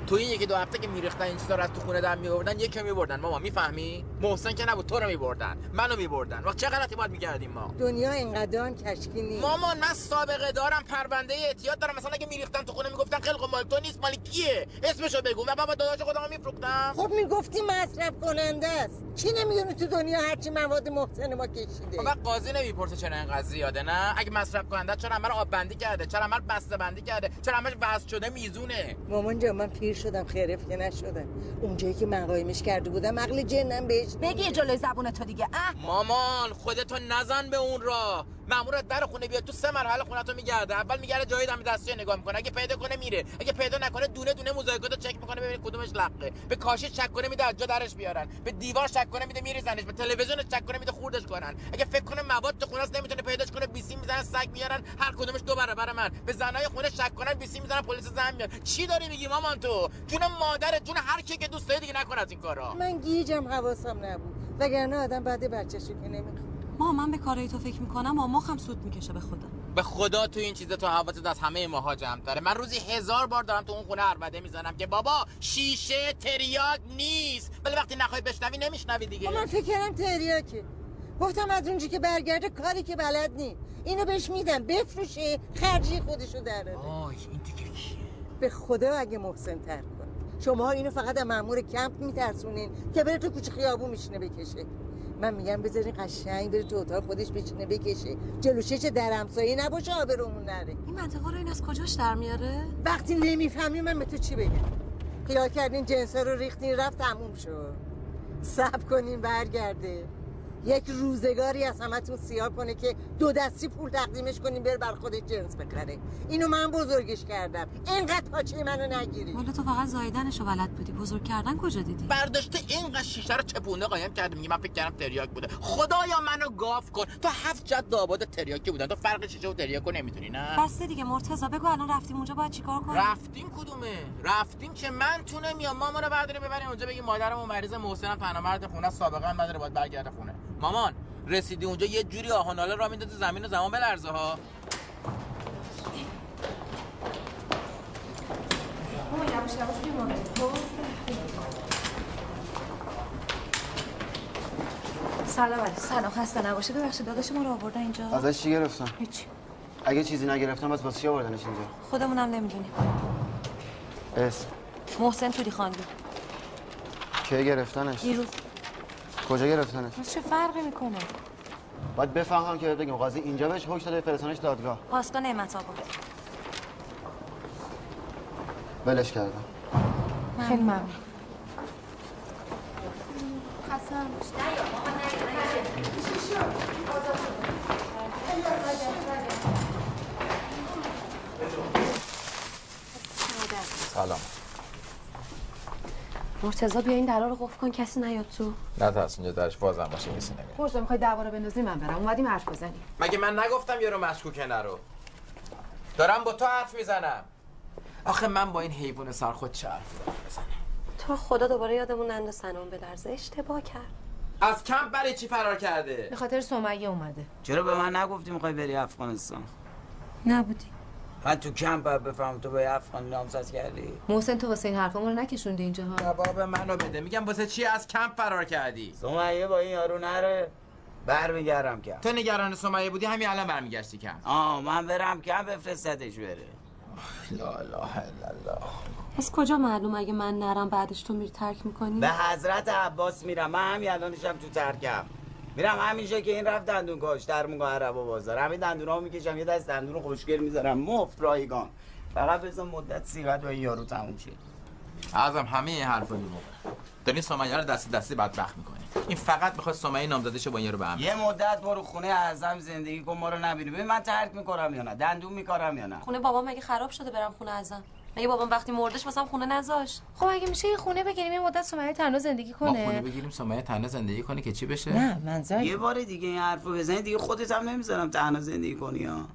تو این یکی دو هفته که میریختن این چیزا رو از تو خونه در میآوردن یکی میبردن. ماما می‌فهمی؟ محسن که نبود تو رو میبردن منو میبردن. وقت چه غلطی باید می‌کردیم ما؟ دنیا اینقدر کشکی نیست. مامان من سابقه دارم پرونده اعتیاد دارم. مثلا اگه میریختن تو خونه می‌گفتن خلق مال تو نیست مال کیه؟ اسمشو بگو. و بابا داداش خودمو میفروختم. خب می‌گفتی مصرف کننده است. چی نمی‌دونی تو دنیا هرچی مواد محسن ما کشیده؟ وقت قاضی نمی‌پرسه چرا اینقدر زیاده نه؟ اگه مصرف کننده چرا عمل آب بندی کرده؟ چرا عمل بسته بندی کرده؟ چرا عملش وصل شده میزونه؟ مامان جان من پیر شدم خرف که نشدم. اونجایی که من قایمش کرده بودم عقل جنم بهش بگی جلوی زبون تو دیگه اه؟ مامان خودتو نزن به اون را مامورت در خونه بیاد تو سه مرحله خونه تو میگرده. اول میگرده جای دم دستی نگاه می‌کنه. اگه پیدا کنه میره. اگه پیدا نکنه دونه دونه مزایکاتو چک می‌کنه ببینه کدومش لقه به کاشی چک کنه میده از جا درش بیارن. به دیوار شک کنه میده میریزنش. به تلویزیون چک کنه میده خوردش کنن. اگه فکر کنه مواد تو خونه است نمی‌تونه پیداش کنه. بیسی می‌زنن سگ میارن. هر کدومش دو برابر من. به زنای خونه شک کنن بیسی می‌زنن پلیس زن میاد. چی داری میگی مامان تو؟ جون مادر جون هر کی که دوست داری دیگه نکن از این کارا. من گیجم حواسم نبود. وگرنه آدم بعد بچه‌شو که نمی‌خواد. ما من به کارهای تو فکر می‌کنم و مخم سود می‌کشه به خدا. به خدا تو این چیزا تو حواست از همه ماها جمع داره. من روزی هزار بار دارم تو اون خونه عربده می‌زنم که بابا شیشه تریاک نیست. ولی وقتی نخواهی بشنوی نمیشنوی دیگه. من فکر کردم تریاکه. گفتم از اونجا که برگرده کاری که بلد نی. اینو بهش میدم. بفروشه خرجی خودشو در آی این دیگه کیه؟ به خدا اگه محسن تر کن شما اینو فقط از مامور کمپ میترسونین که بره تو کوچه خیابون میشینه بکشه. من میگم بذاری قشنگ بره تو اتاق خودش بشینه بکشه. جلو چش در همسایه نباشه آبرومون نره. این منطقه رو این از کجاش در میاره؟ وقتی نمی‌فهمی من به تو چی بگم. خیال کردین جنسا رو ریختین رفت تموم شد. صبر کنین برگرده. یک روزگاری از همتون سیاه کنه که دو دستی پول تقدیمش کنین بر بر خودش جنس بخره. اینو من بزرگش کردم. اینقدر پاچه منو نگیری؟ ولی تو فقط زایدنشو بلد بودی. بزرگ کردن کجا دیدی؟ برداشته اینقدر شیشه رو چپونده قایم کرده میگه من فکر کردم تریاک بوده. خدایا منو گاف کن. تو هفت جد آباد تریاکی بودن. تو فرق شیشه و تریاکو نمی‌دونی نه؟ بسته دیگه مرتضی بگو الان رفتیم اونجا باید چیکار کنیم؟ رفتیم کدومه؟ رفتیم که من تو نمیام. مامان رو برداری ببری اونجا بگی مادرم مریض محسنم تنها مرد خونه سابقه هم نداره باید برگرده خونه. مامان رسیدی اونجا یه جوری آهناله را میندازی زمین و زمان بلرزه ها. سلام علیکم. سلام. خسته نباشه ببخشید داداش ما رو آوردن اینجا. ازش چی گرفتن؟ هیچ اگه چیزی نگرفتم بس واسه چی آوردنش اینجا؟ خودمونم نمی‌دونیم. اسم. محسن توری خواندی کی گرفتنش؟ دیروز کجا گرفتنش؟ چه فرقی می‌کنه؟ باید بفهمم که بگم قاضی اینجا بهش حکم داده فرستانش دادگاه. پاسگاه نعمت آباد ولش کردم. خیلی ممنون. سلام. مرتضی بیا این درا رو قفل کن کسی نیاد تو. نه ترس اینجا درش بازم باشه کسی نمیاد. مرتضی می‌خوای دعوا رو بندازی من برم. اومدیم حرف بزنیم. مگه من نگفتم یارو مشکوکه نرو دارم با تو حرف می‌زنم. آخه من با این حیوان سر خود چه دارم بزنم؟ تو خدا دوباره یادمون ننده سنم به درزه اشتباه کرد. از کمپ برای چی فرار کرده؟ به خاطر سمیه اومده. چرا به من نگفتی می‌خوای بری افغانستان؟ نبودی. من تو کمپ باید بفهم تو به افغان نامزد کردی. محسن تو واسه این حرفامون رو نکشوندی اینجا ها؟ جواب منو بده. میگم واسه چی از کمپ فرار کردی؟ سمیه با این یارو نره برمیگردم کم. تو نگران سمیه بودی همین الان برمیگشتی کمپ آه من برم کم بفرستتش بره. لا الا الله. از کجا معلوم اگه من نرم بعدش تو میری ترک می‌کنی؟ به حضرت عباس میرم. من همین الانشم تو ترکم. میرم همینجا که این رفت دندون کاش در موقع عرب و بازار. همین دندون ها می‌کشم یه دست دندون خوشگل می‌ذارم. مفت رایگان. فقط بزن مدت سیغت با این یارو تموم شه. ازم همه این حرفا بی موقع داری سمیه رو دستی دستی بدبخت می‌کنی این فقط می‌خواد سمیه نامزدش با این رو به هم یه مدت برو خونه اعظم زندگی کن ما رو نبینی. ببین من ترک می‌کنم یا نه؟ دندون میکارم یا نه؟ خونه بابام مگه خراب شده برم خونه ازم مگه بابام وقتی مردش واسم خونه نذاشت؟ خب اگه میشه یه خونه بگیریم یه مدت سمیه تنها زندگی ما خونه کنه بگیریم سمیه تنها زندگی کنه که چی بشه؟ نه منظر یه بار دیگه این حرفو بزنی دیگه خودت هم نمی‌ذارم تنها زندگی کنی ها.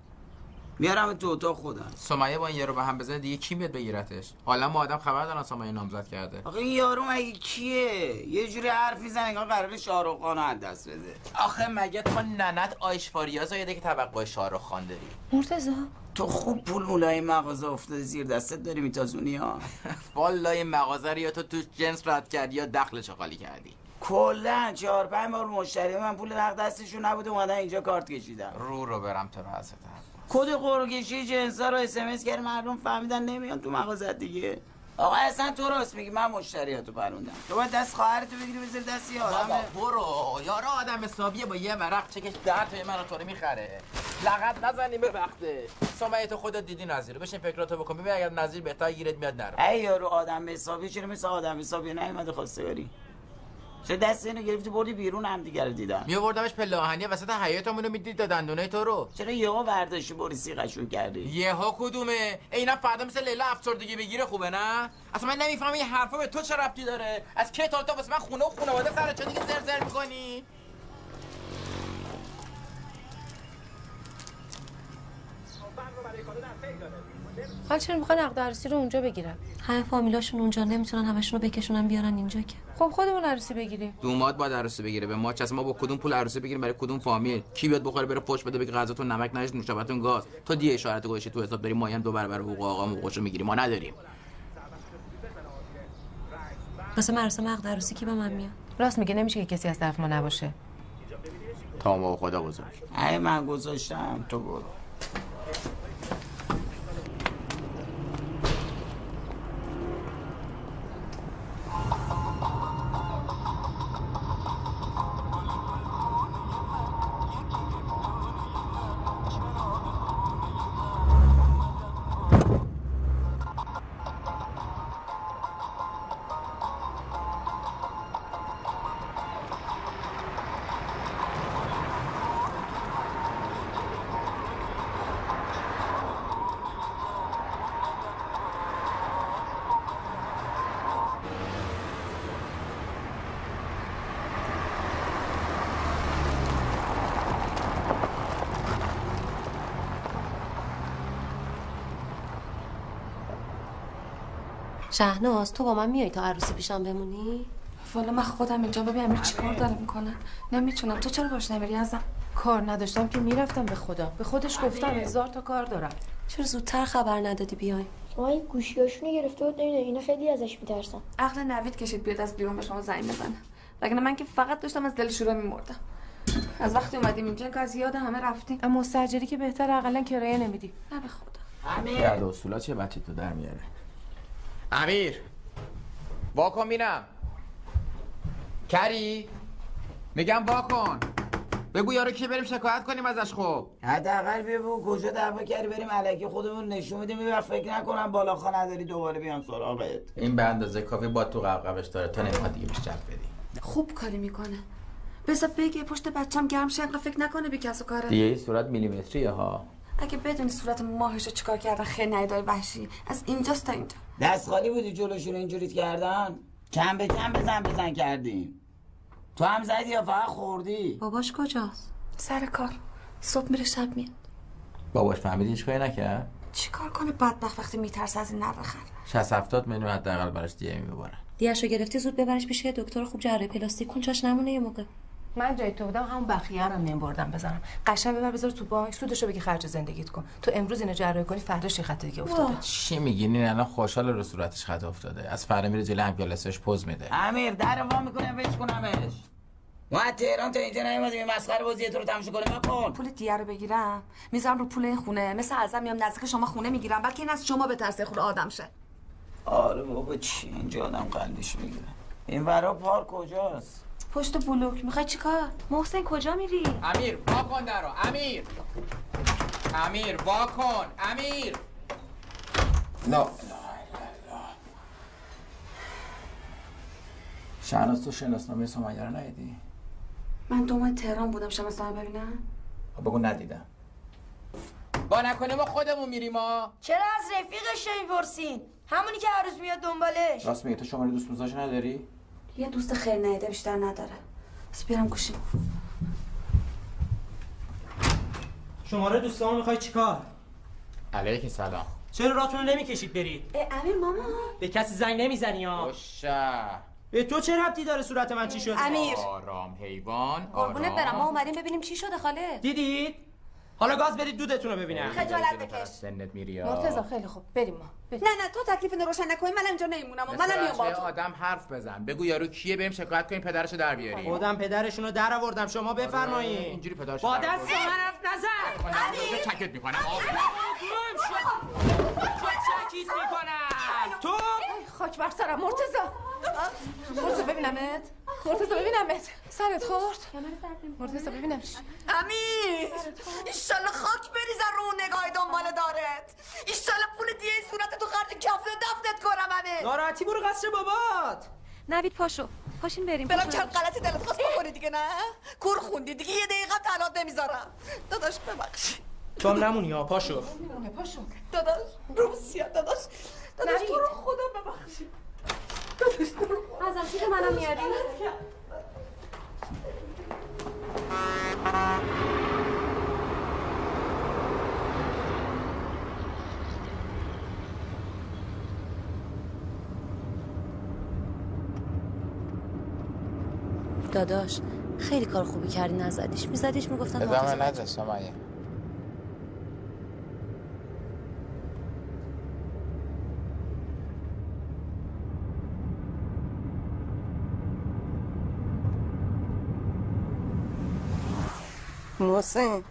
میارم تو اتاق خودم سمیه با این یارو به هم بزنه دیگه کی میاد بگیرتش؟ حالا ما آدم خبر دارن سمیه نامزد کرده. آخه این یارو مگه کیه؟ یه جوری حرف می‌زنه انگار قرار شاهرخ خان از دست بده. آخه مگه تو ننت آیشفاریا زایده که توقع شاهرخ خان داری؟ مرتضی؟ تو خوب پول مولای مغازه افتاده زیر دستت داری میتازونی ها. (laughs) این مغازه رو یا تو توش جنس رد کردی یا دخلش خالی کردی. کلا چهار پنج بار مشتری من پول نقد دستشون نبوده اومدن اینجا کارت کشیدن. رو رو برم تو کد قرعه‌کشی جنسا رو اس ام اس کرد مردم فهمیدن نمیان تو مغازه دیگه. آقا اصلا تو راست میگی من مشتریاتو پروندم. تو باید دست خواهرتو بگیری بذاری دست یه آدم برو. یارو آدم حسابیه با یه ورق چکش ده تا من تو رو می‌خره. لغت نزنیم به وقته تو خودت دیدی نظیره بشین فکراتو بکن. ببین اگر نظیر بهتر گیرت میاد نرو ای یارو آدم حسابی چرا مثل آدم حسابی نیومده خواستگاری؟ چه دست اینو گرفتی بردی بیرون هم دیگه رو دیدم. می آوردمش پله آهنی وسط حیاطمون رو می‌دید تا دندونه تو رو. چرا یهو برداشتی بری سیغشون کردی؟ یهو کدومه؟ اینا فردا مثل لیلا افسردگی بگیره خوبه نه؟ اصلا من نمی‌فهمم این حرفا به تو چه ربطی داره؟ از کی تا تا واسه من خونه و خانواده سر چه دیگه زر زر می‌کنی؟ حال چرا می‌خوان عقد عروسی رو اونجا بگیرن همه فامیلاشون اونجا نمی‌تونن همشون رو بکشونن بیارن اینجا که. خب خودمون عروسی بگیریم. دوماد باید عروسی بگیره. به ما چه ما با کدوم پول عروسی بگیریم؟ برای کدوم فامیل؟ کی بیاد بخوره بره پشت بده بگه غذاتون نمک نشه نوشابتون گاز؟ تو دی اشارت گوشی تو حساب داری مایم دو برابر حقوق آقا حقوقشو می‌گیری ما نداریم. واسه مراسم عقد عروسی کی با من میاد؟ راست میگه نمیشه که کسی از طرف ما نباشه. تا ما خدا بزرگ ای من گذاشتم تو برو. شهناز تو با من میای تا عروسی پیشم بمونی؟ والا من خودم اینجا ببین امیر چیکار داره می‌کنه. نمی‌تونم. تو چرا باش نمیری ازم؟ کار نداشتم که می‌رفتم به خدا. به خودش گفتم هزار تا کار دارم. چرا زودتر خبر ندادی بیای؟ آقای گوشیاشونو گرفته بود نمی‌دونم اینا خیلی ازش میترسن. عقل نوید کشید بیاد از بیرون به شما زنگ بزنه. وگرنه من که فقط داشتم از دل شوره میمردم. از وقتی اومدیم اینجا که از یاد همه رفتیم. اما مستاجری که بهتر اقلا کرایه نمیدی. نه به خدا. امیر اصولا چه بچه تو در میاره؟ امیر. واکن بینم. کری؟ میگم واکن. بگو یارو کی بریم شکایت کنیم ازش خب حداقل بگو کجا دعوا کردی بریم علکی خودمون نشون میدیم وقت فکر نکنم بالا خانه نداری دوباره بیام سراغت. این به اندازه کافی با تو قبقبش داره. تا نمی‌خواد دیگه بهش جب بدی. خوب کاری می‌کنه. بذار بگه پشت بچم گرم شه انقدر فکر نکنه بی کس و کاره. دیگه این صورت میلیمتریه ها. اگه بدونی صورت ماهشو چیکار کردن خیلی نیدای وحشی. از اینجاست تا اینجا. دست خالی بودی جلوشون اینجوریت کردن؟ کم به کم بزن بزن کردیم. تو هم زدی یا فقط خوردی؟ باباش کجاست؟ سر کار. صبح میره شب میاد. باباش فهمیدی هیچ کاری نکرد؟ چیکار کنه؟ بدبخت وقتی میترسه از این نره خر. 60 70 میلیون حداقل براش دیگه می‌برن. دیاشو گرفتی زود ببرش پیش دکتر خوب جراحی پلاستیک کن چاش نمونه یه موقع. من جای تو بودم همون بخیه رو نمیبردم بزنم قشنگ ببر بذار تو بانک سودشو بگی خرج زندگیت کن. تو امروز اینو جراحی کنی فردا چه خط دیگه افتاده. چی میگی؟ این الان خوشحال رو صورتش خط افتاده. از فردا میره جلوی هم جلسش پوز میده. امیر در وا می‌کنم وش کنمش ما تهران تا اینجا نیومدیم. مسخره بازی تو رو تماشا کنیم. نکن پول دیگه رو بگیرم. می‌ذارم رو پول این خونه. مثل ازم میام نزدیک شما خونه می‌گیرم. بلکه این از شما بترسه خود آدم شه. آره بابا چی اینجا آدم قندش می‌گیره. این ورا پارک کجاست؟ پشت بلوک. می‌خوای چیکار؟ محسن کجا میری؟ امیر واکن درو امیر. امیر واکن امیر. لا شهناز تو شناسنامه سمیه رو ندیدی؟ من دو ماه تهران بودم. شناسنامه ببینم؟ خب بگو ندیدم. با نکنه ما خودمون میریم ما چرا از رفیقش نمی‌پرسین همونی که هر روز میاد دنبالش. راست میگه تو شماره دوست نداری؟ یه دوست خیلی نیده بیشتر نداره. بس بیارم گوشیم. شماره دوستامو می‌خوای چیکار علیک سلام. چرا راتون رو نمی‌کشید برید؟ امیر ماما. به کسی زنگ نمی‌زنی ها. خوشا. به تو چه ربطی داره صورت من چی شده؟ امیر. آرام حیوان قربونت آرام. برم. ما اومدیم ببینیم چی شده خاله دیدید؟ حالا گاز بدید دودتون رو ببینم. خجالت بکش. سنت میری مرتضی خیلی خوب. بریم ما. نه نه تو تکلیف روشن نکنی. من اینجا نمیمونم و منم میام با تو آدم حرف بزن. بگو یارو کیه بریم شکایت کنیم پدرشو در بیاریم. خودم پدرشون رو در آوردم. شما بفرمایید اینجوری پدرشو با دست. من حرف نزن. من چکت می‌کنم. چکیت می‌کنم. تو خاک بر سرم مرتضی. مرتضی ببینمت. مرتضی ببینمت. سرت خورد؟ مرتضی ببینم. امیر ایشالله خاک بریزن رو نگاه دنبال دارت. ایشالله پول دیگه این صورت تو خرج کفل دفنت کنم امیر. ناراحتی برو قصر بابات. نوید پاشو. پاشین بریم برم پاشو. چند غلطی دلت خواست بکنی دیگه نه؟ کور خوندی دیگه یه دقیقه تنات نمی‌ذارم. داداش ببخشی. تو هم نمونی ها پاشو. پاشو داداش روسیا داداش. داداش تو رو خدا ببخشی. ازم چیز منم میاری. داداش خیلی کار خوبی کردی نزدیش میزدیش می‌گفتن ادامه نده سمیه محسن.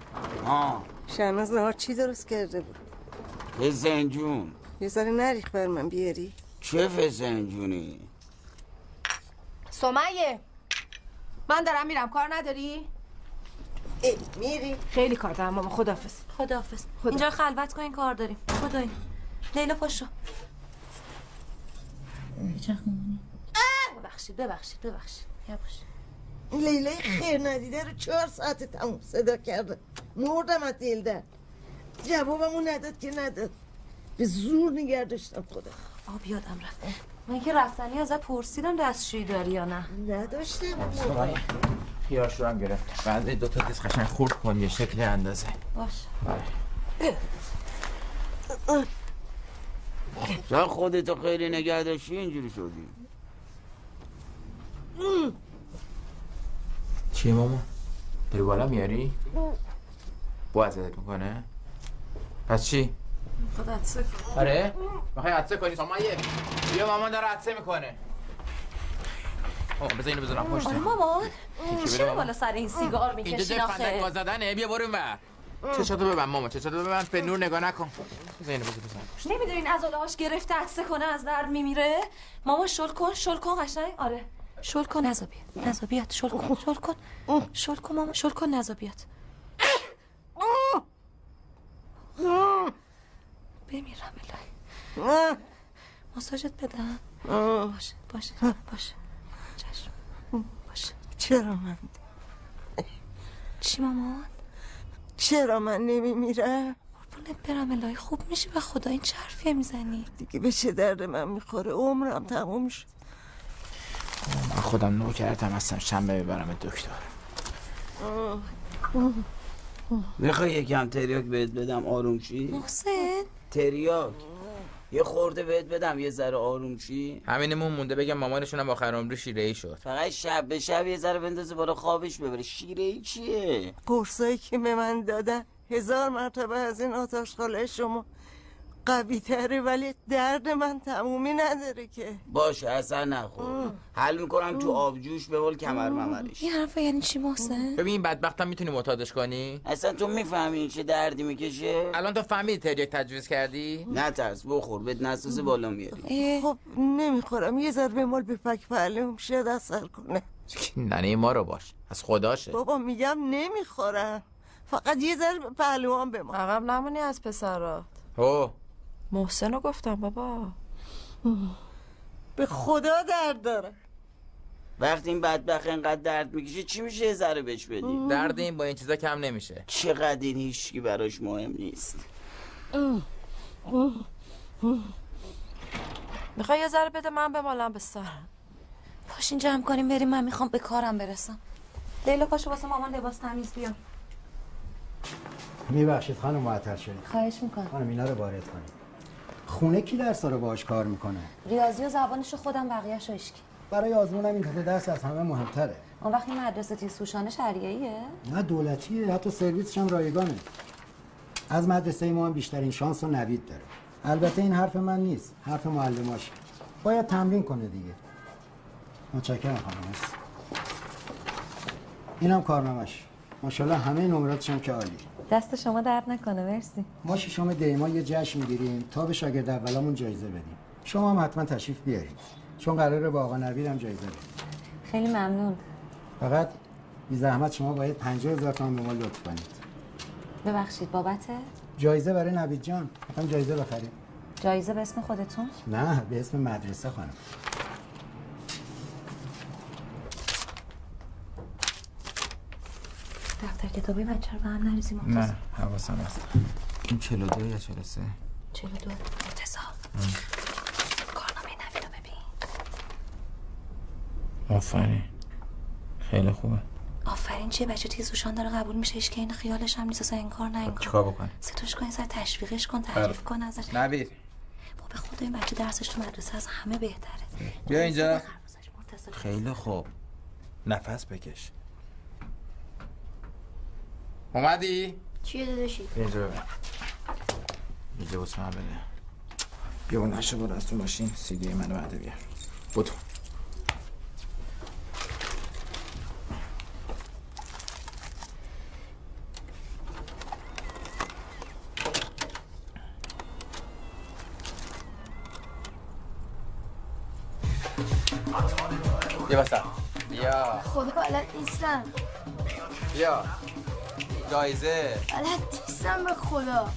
آه. شهناز نهار چی درست کرده بود؟ فسنجون یه ذره نریخ بر من بیاری. چه فسنجونی سمیه. من دارم میرم. کار نداری؟ میری؟ خیلی کار دارم ماما. خدافز خداحافظ. اینجا خلوت کنین کار داریم. خدایی لیلا پاشو. ببخشید ببخشید ببخشید. یواش لیله خیر ندیده رو چهار ساعت تموم صدا کرده. مردم از دل در. جوابمو نداد که نداد. به زور نگه داشتم خدا آب یادم رفت. من که رفتنی ازت پرسیدم دستشویی داری یا نه. نداشتم. خیارش رو هم گرفت. بعد دو تا دیز قشنگ خورد کن یه شکل اندازه. باش. تو خودتو خیلی نگه داشتی اینجوری شدی. چیه ماما؟ داری بالا میاری؟ با ازت می‌کنه؟ پس چی؟ خدا عطسه آره؟ می‌خوای عطسه کنی؟ سمیه بیا مامان داره عطسه می‌کنه. آه بذار اینو بذارم پشت. آره مامان چرا. بالا سر این سیگار اینجا می‌کشین جای فندک آخه؟ گاز زدنه بیا برو اینور چشاتو ببند ماما؟ چشاتو ببند؟ به نور نگاه نکن. بذار اینو بذار بذار. نمی‌دونین از هاش گرفته عطسه کنه از درد میمیره. ماما شل کن شل کن قشنگ. آره. شل کن نزا بیاد. نزا بیاد شل کن شل کن. شل کن ماما شل کن نزا بیاد. بمیرم الهی. ماساژت بدم. باشه باشه باشه. چشم. باشه. چرا من؟ چی مامان چرا من نمیمیرم؟ قربونت برم الهی. خوب میشه به خدا این چه حرفیه می‌زنی. دیگه به چه درد من می‌خوره؟ عمرم تموم شد. من خودم نوکرتم هستم شنبه می‌برم دکتر. می‌خوای یکم تریاک بهت بدم آروم شی؟ محسن. تریاک. یه خورده بهت بدم یه ذره آروم شی؟ همینمون مونده بگم مامانشونم آخر عمری شیره ای شد. فقط شب به شب یه ذره بندازه بالا خوابش ببره. شیره ای چیه؟ قرصایی که به من دادن هزار مرتبه از این آتش خاله شما. قوی تره ولی درد من تمومی نداره که. باشه اصلا نخور. حل می‌کنم تو آبجوش ببال کمر ممرش. این حرفا یعنی چی محسن؟ ببین این بدبختم می‌تونی معتادش کنی؟ اصلا تو می‌فهمی این چه دردی می‌کشه؟ الان تو فهمیدی تریاک تجویز کردی؟ نه ترس بخور بهت نسوس بالا میاری. خب نمی‌خورم. یه ذره به مال به پک پهلوم شاید اثر کنه. ننه ما رو باش. از خداشه. بابا میگم نمی‌خورم فقط یه ذره به پهلوان به ما. عقب نمونی از پسرات. هو محسن رو گفتم بابا. به خدا درد داره. وقتی این بدبخت اینقدر درد می‌کشه چی میشه یه ذره بهش بدی؟ درد این با این چیزا کم نمیشه. چقدر این هیچکی براش مهم نیست. می‌خوای یه ذره بده من بمالم به سرم پاشین جمع کنیم بریم من می‌خوام به کارم برسم. لیلا پاشو واسه مامان لباس تمیز بیار. میبخشید خانم معطل شدید خواهش می‌کنم. خانم اینا رو وارد کنید. خونه کی درس رو باهاش کار می‌کنه؟ ریاضی و زبانشو خودم بقیه‌شو اشکی برای آزمونم این تته درس از همه مهمتره. اون وقت این مدرسه تیزهوشانه شهریه‌ایه نه دولتیه. حتی سرویسش هم رایگانه. از مدرسه ما هم بیشترین شانس و نوید داره. البته این حرف من نیست. حرف معلماش. باید تمرین کنه دیگه. متشکرم خانم. اینم کارنامش ماشاءالله همه نمراتش هم که عالی دست شما درد نکنه مرسی. ما ششم دیما یه جشن می‌گیریم. تا به شاگرد اولامون جایزه بدیم. شما هم حتما تشریف بیارید. چون قراره با آقا نوید هم جایزه بدیم. خیلی ممنون. فقط بی زحمت شما باید 50 هزار تومان به ما لطف کنید. ببخشید بابته جایزه برای نوید جان. هم جایزه بخریم. جایزه به اسم خودتون؟ نه به اسم مدرسه خانم دفتر کتابی بچه رو به هم نریزیم نه حواسم هست. این 42 یا 43 42 مرتضی کارنامه نویدو ببین. آفرین. خیلی خوبه. آفرین چیه بچه؟ تیزوشان داره قبول میشه. هیچ که این خیالش هم نیست. اصلا این کار نه این کار. چیکار بکنی ستوش کن سر تشویقش کن تعریف کن ازش. نوید. با به خدا این بچه درسش تو مدرسه از همه بهتره. بیا اینجا. مرتضی خیلی خوب. نفس بکش. اومدی؟ چیه داداشی؟ اینجا ببین اینجا بوس من بده بیا اون نشه برو از تو ماشین سیدی منو بعده بیار بودو جایزه. بلد نیستم به خدا.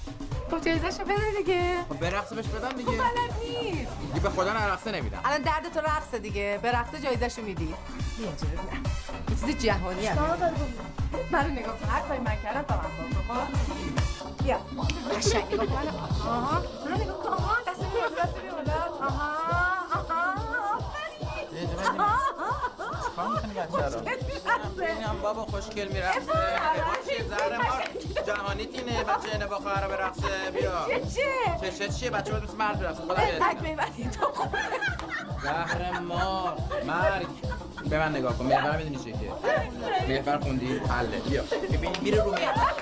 خب جایزه‌شو بده دیگه. خب به رقص بهش بدم دیگه. بلد نیست. دیگه به خدا نرقصه نمیدم. الان درد تو رقصه دیگه. به رقصه جایزه‌شو میدی. یه چیز جهانی هست منو نگاه کن. هر کاری من کردم تا من خب بیا. قشنگ. نگاه کن. آها. نگاه کن. آها. دست دست آها. آها. هم زهر مار جهانی تینه بچه اینه با خواهر برقصه بیا. چه؟ چه چه چیه بچه؟ باید مثل مرد برقصه خدا تک ببندی تو خوبه زهر مار مرگ. به من نگاه کن محور می‌دونی چیه که؟ محور خوندی؟ حله. بیا. ببین میره رو محور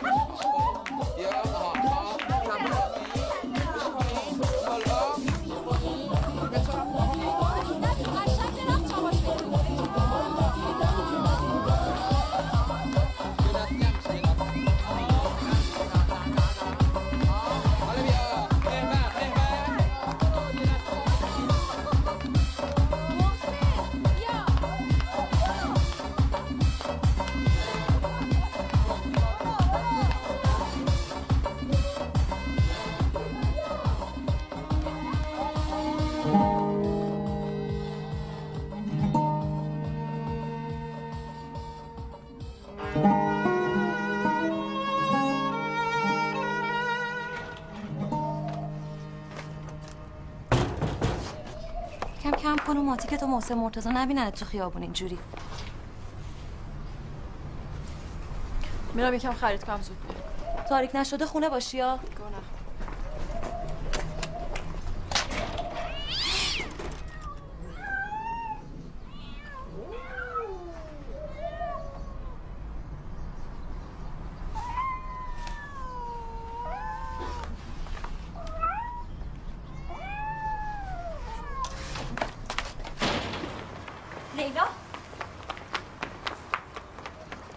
که تو محسن مرتضی نبینن تو خیابون اینجوری. میرم یکم خرید کنم زود بیام تاریک نشده خونه باشی یا لیلا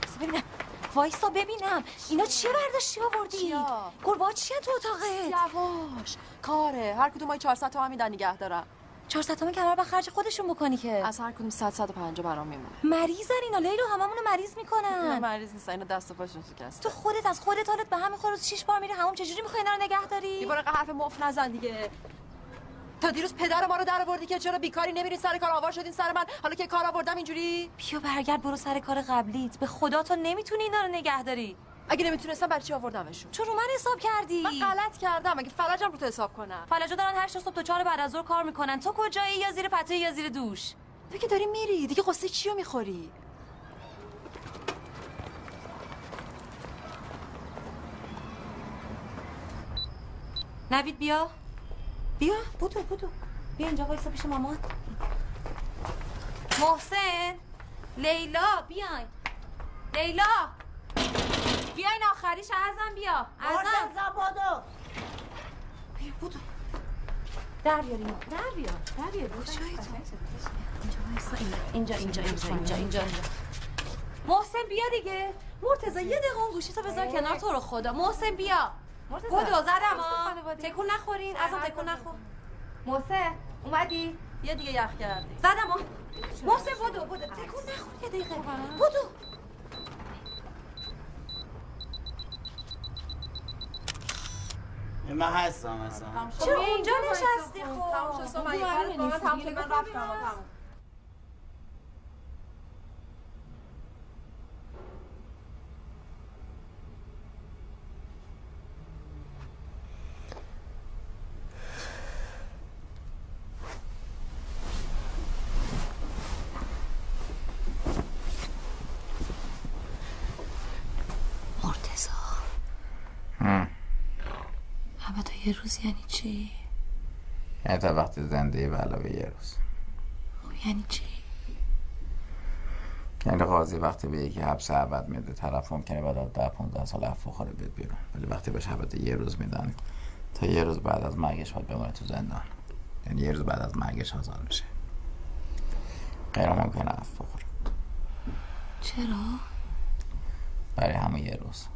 بس ببینم اینا چیه برداشتی آوردی؟ گربه چیه تو اتاقت؟ یواش کاره. هر کدوم های 400 تومن میدن نگه دارم 400 تومن کنار به خرج خودشون بکنی که. از هر کدوم 100 150 برام میمونه. مریضن اینا لیلا هممونو مریض نه می‌کنن مریض نیستن اینا دست و پاشون شکسته. تو خودت از خودت حالت به همین خورد شیش بار میری همون چجوری می‌خوای اینا رو نگه داری؟ یه بار حرف مف نزن دیگه. تا دیروز پدر ما رو در آوردی که چرا بیکاری نمیرین سر کار؟ آوار شدین سر من. حالا که کار آوردم اینجوری؟ بیا برگرد برو سر کار قبلیت. به خدا تو نمی‌تونی اینا رو نگه داری. اگه نمی‌تونستم برای چی آوردمشون؟ تو رو من حساب کردی. من غلط کردم. اگه فرجم رو تو حساب کنم. فلجا دارن هشت صبح تا چهار بعد از ظهر کار می‌کنن. تو کجایی؟ یا زیر پتوی یا زیر دوش. تو که داری میری. دیگه قصه چیو می‌خوری؟ نوید بیا. بیا بودو بودو. بیا اینجا وایسا پیش مامان محسن لیلا بیاین. لیلا بیاین آخریش ازم بیا ازم. زبادو بیا بودو. در بیار اینو. در بیار در بیار. کجایی تو اینجا وایسا. اینجا اینجا اینجا اینجا اینجا اینجا. محسن بیا دیگه. مرتضی یه دقیقه اون گوشی تو بذار کنار تو رو خدا. محسن بیا. بودو زدم ها. تکون نخورین. ازم تکون نخور. محسن اومدی؟ یه دیگه یخ کردی زدم ها محسن بودو بودو تکون نخور یه دقیقه. بودو من هستم اصلا چرا اونجا نشستی؟ خب. تمام شد. من رفتم آقا، تمام. مرتضی هم. همه تا یه روز یعنی چی؟ یعنی تا وقتی زنده به علاوه یه روز یعنی چی؟ یعنی قاضی وقتی به یکی حبس ابد میده طرف ممکنه بعد از ده 15 سال عفو بخوره بیاد بیرون ولی وقتی بهش حبس یه روز میدن تا یه روز بعد از مرگش باید بمونه تو زندان یعنی یه روز بعد از مرگش آزاد میشه غیر ممکنه عفو بخوره چرا؟ برای همون یه روز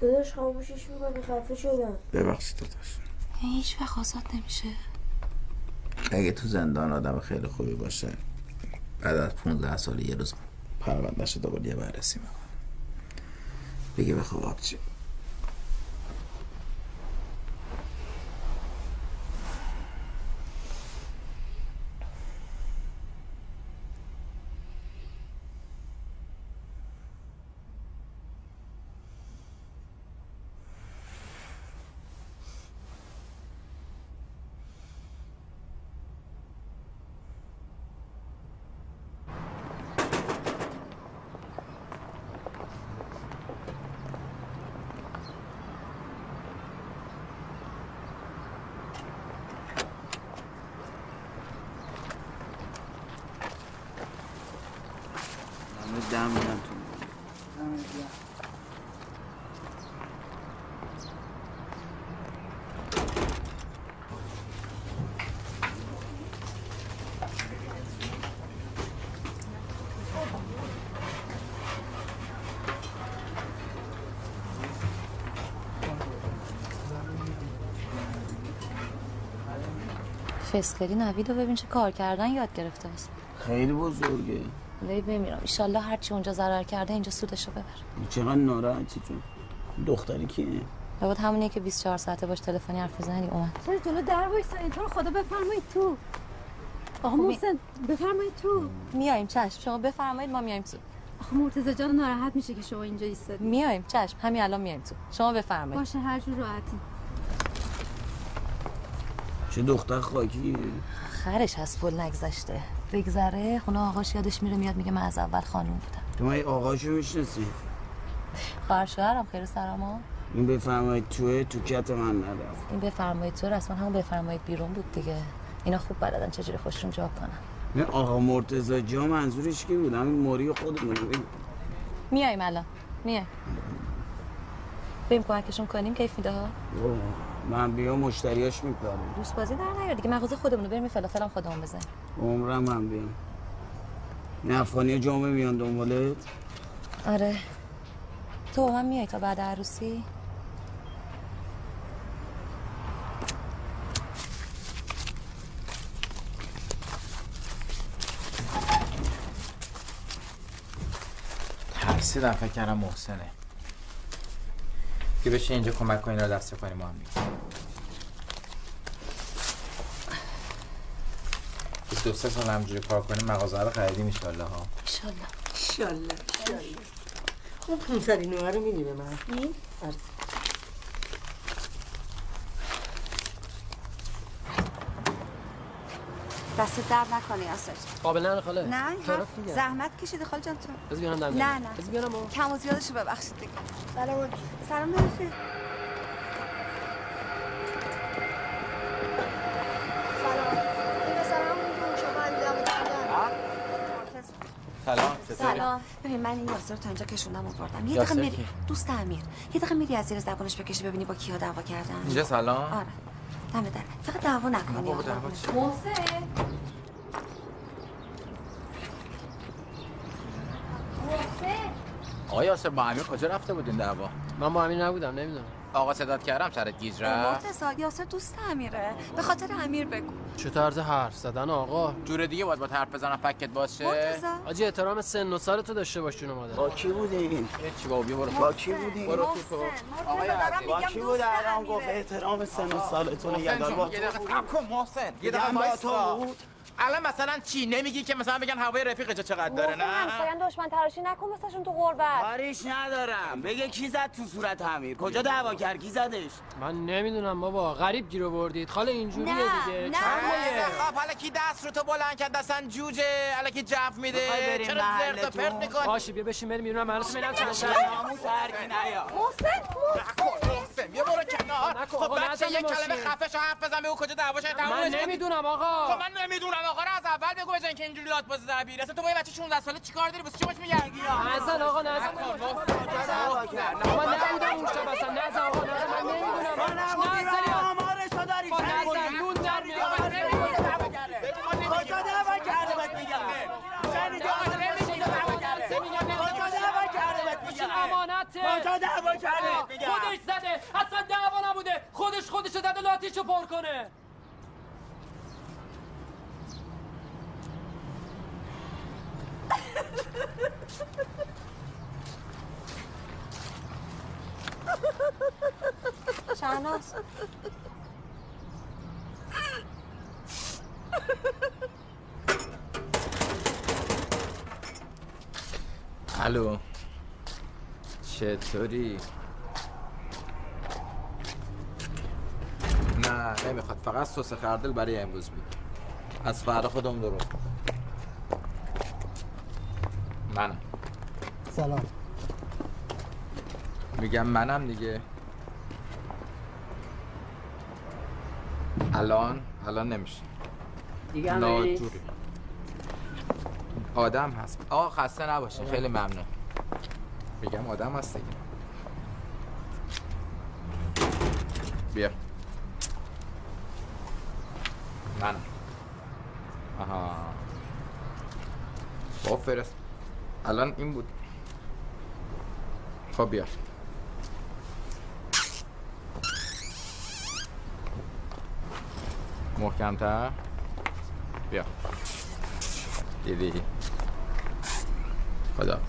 داداش خاموشش می‌کنه خفه شدم. ببخشید داداش. هیچ وقت آزاد نمیشه. اگه تو زندان آدم خیلی خوبی باشه بعد از 15 سال یه روز پروندهش رو دوباره یه بررسی می‌کنه. بگه به خواب دم میدم تو. فسکلی نوید رو ببین چه کار کردن یاد گرفته است خیلی بزرگه. ولی بمیرم. ایشالله هرچی اونجا ضرر کرده اینجا سودشو ببر. چقدر ناراحتی تو دختری کیه؟ لابد همونیه که 24 ساعته باش تلفنی حرف بزنی اومد. چرا جلو در وایسایین تو رو خدا بفرمایید تو. آقا خب می- محسن بفرمایید تو. میایم چشم. شما بفرمایید ما میایم تو. آخه مرتضی جان ناراحت میشه که شما اینجا ایستادی. میایم چشم. همین الان میایم تو. شما بفرمایید. باشه هر جور راحتی. چه دختر خاکیه. خرش هست پل نگذشته. بگذره خونه آقاش یادش میره میاد میگه من از اول خانوم بودم. تو من آقاشو می‌شناسی؟ خواهر شوهرم خیر سراما این بفرمایید توه تو کت من نرفت این بفرمایید تو رسما همون بفرمایید بیرون بود دیگه. اینا خوب بلدن چجوری خوششون جواب کنن. این آقا مرتزا جا منظورش کی بود؟ همین موری خودمونه ببین. میایم الان. میایم. بریم کمکشون کنیم کیف میده ها؟ من بیا مشتریاش میپرم. دوست بازی در نیار دیگه مغازه خودمونو بریم فلافل هم خودمون بزنیم. عمرم هم بیام. این افغانی جامعه میان دنبالت؟ آره. تو با من میای تا بعد عروسی؟ ترسیدم فکر کردم محسنه. که بشه اینجا کمک کنین را دست کنیم ما هم میگیم. 23 سال همجوری کار کنیم مغازه رو خریدیم ایشالله ها ایشالله ایشالله اون 500 نوه رو میدی به من؟ دست در نکنی آسر قابل نه خاله. نه زحمت کشیده خاله جان تو. بذار بیانم در نه نه. بذار بیارم کم و زیادشو ببخشید دیگه. سلام. سلام علیکم سلام. سلام. ببین من این یاسر تا اینجا کشوندم آوردم. یه دقیقه میری. دوست امیر. یه دقیقه میری از زیر زبانش بکشی ببینی با کیا دعوا کردن. اینجا سلام؟ آره. دمه در فقط دعوا نکنی بابا دعوا چیه؟ محسن آقا یاسر با امیر کجا رفته بودین دعوا من با امیر نبودم نمی‌دونم آقا صدات کردم سرت گیج رفت. مرتضی یاسر دوست امیره. به خاطر امیر بگو. چه طرز حرف زدن آقا؟ جور دیگه باید با حرف بزنم فکت باز شه آجی احترام سن و سال تو داشته باش جون مادر. با کی بودین؟ چی بابا بیا برو. با کی بودین؟ برو تو تو عزیز. با کی بود؟ الان گفت احترام سن و سالتون نگهدار جون، با یه دقیقه تو صبر کن محسن. یه وایسا. تو بود؟ الان مثلا چی؟ نمیگی که مثلا بگن هوای رفیق جا چقدر داره نه؟ همسایان دشمن تراشی نکن مثلشون تو غربت. کاریش ندارم. بگه کی زد تو صورت امیر؟ کجا دعوا کرد؟ کی زدش؟ من نمی‌دونم بابا. غریب گیر آوردید. خاله اینجوریه نه، دیگه. نه. خب حالا کی دست رو تو بلند کرد؟ اصلا جوجه حالا کی جف میده. چرا زرت و پرت می‌کنی؟ باشی بیا بشین بریم بیرون من ببینم چند شب ناموس هرکی نیا محسن بیا برو کنار. خب آقا، بچه یه کلمه شو حرف بزن بگو کجا دعوا شده تموم من. نمی‌دونم آقا. خب من نمی‌دونم آقا از اول بگو بزن که اینجوری لات بازی در بیاری اصلا تو با یه بچه 16 ساله چیکار داری؟ واسه چی؟ باش میگردی نزن آقا نزن من نبودم اون شب اصلا. نزن آقا نزن من نمی‌دونم. نزن و آمارشو داری با شریک. نزن نون در میاد کجا دعوا کرده بهت میگم شنیدی کجا دعوا کرده بهت این امانته کجا دعوا کرده خودش زده. اصلا دعوا نبوده. خودش خودش زده لاتیشو پر کنه. شهناز. الو. چطوری؟ نه نمی‌خواد. فقط سس خردل برای امروز بود. از فردا خودم درست منم. سلام. میگم منم دیگه. الان الان نمیشه. دیگه آدم هست. آقا خسته نباشی. خیلی ممنون. میگم آدم هست دیگه. بیا. من. آها. با فرست. الان این بود. خب بیا. محکمتر. بیا. دیدی. خدا.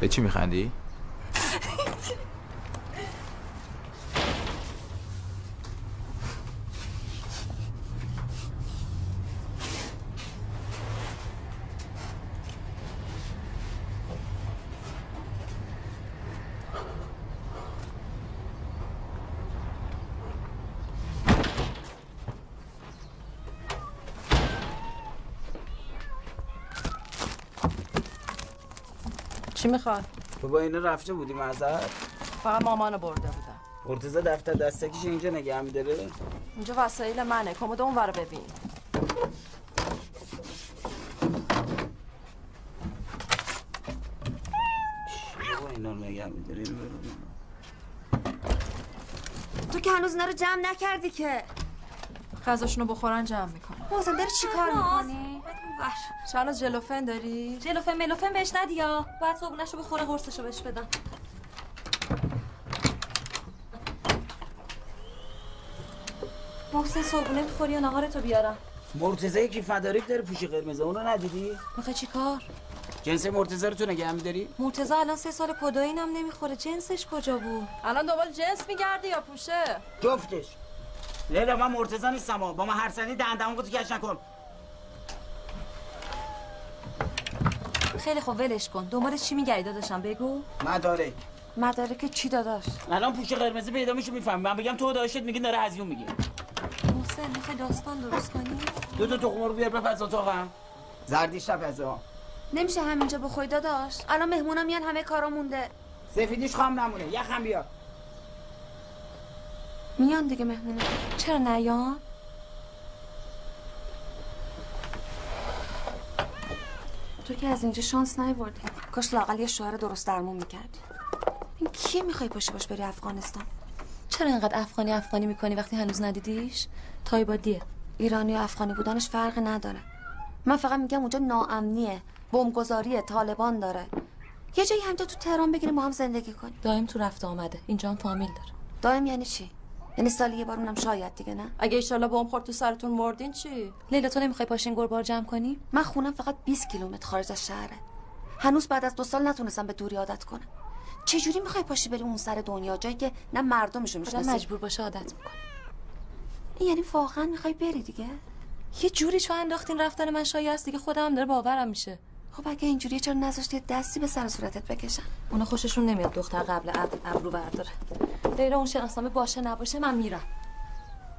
به چی میخندی؟ چی می‌خواد؟ تو با اینا رفته بودی معذر فقط مامانو برده بودم. مرتضی دفتر دستکیش اینجا نگه میداره؟ اینجا وسایل منه. کمد اون ور ببین. اینا نگه تو که هنوز اینا رو جمع نکردی که. غذاشونو بخورن جمع می‌کنم محسن داری چی کار. می‌کنی؟ شهناز جلوفن داری؟ جلوفن ملوفن بهش ندیا باید صبونشو بخوره قرصشو بهش بدم. محسن صبونه می‌خوری و نهارتو بیارم؟ مرتضی کیف مدارک داره پوش قرمز اونو ندیدی؟ می‌خوای چی کار؟ جنس مرتضی رو تو نگه میداری مرتضی الان سه سال کدوین هم نمی‌خوره. جنسش کجا بود؟ الان دنبال جنس میگردی یا پوشه؟ جفتش. لیلا من مرتضی نیستم با من هر سنی دندمون تو کش نکن. خیلی خوب ولش کن. دنبال چی میگردی داداشم؟ بگو. مدارک. مدارک چی داداش؟ الان پوش قرمز پیدا میشه می‌فهمی. من بگم تو داشت میگی داره هزیون میگی محسن می‌خوای داستان درست کنی؟ دو تا تخم رو بیار بپز اتاقم. زردیش تپزه نمیشه همینجا بخوری داداش. الان مهمونا میان همه کارا مونده سفیدیش خام نمونه. یخم بیار. میان دیگه مهمونا چرا نیان؟ تو که از اینجا شانس نیوردی. کاش لاقل یه شوهر درست درمون می‌کردی. این کی می‌خوای پاشی باش بری افغانستان؟ چرا اینقدر افغانی افغانی می‌کنی وقتی هنوز ندیدیش؟ تایبادیه. ایرانی و افغانی بودنش فرق نداره. من فقط میگم اونجا ناامنیه بمبگذاری طالبان داره. یه جایی همجا تو تهران بگیریم با هم زندگی کنیم. دائم تو رفته آمده. اینجا هم فامیل داره. دائم یعنی چی؟ یعنی سالی یه بار اونم شاید دیگه نه؟ اگه ایشالله بمب خورد تو سرتون مردین چی؟ لیلا تو نمی‌خوای پاشین گربار جمع کنی؟ من خونم فقط 20 کیلومتر خارج از شهره. هنوز بعد از دو سال نتونستم به دوری عادت کنم. چجوری می‌خوای پاشی بری اون سر دنیا؟ جایی که نه مردمشو می‌شناسی. مجبور باشه عادت می‌کنه. یعنی واقعا می‌خوای بری دیگه؟ یه جوری چون انداختین رفتن من شایست دیگه خودم داره باورم میشه. خب اگه اینجوری چرا نذاشتی یه دستی به سر صورتت بکشن؟ اونا خوششون نمیاد دختر قبل عقد ابرو برداره. لیلا اون شناسنامه باشه نباشه من میرم.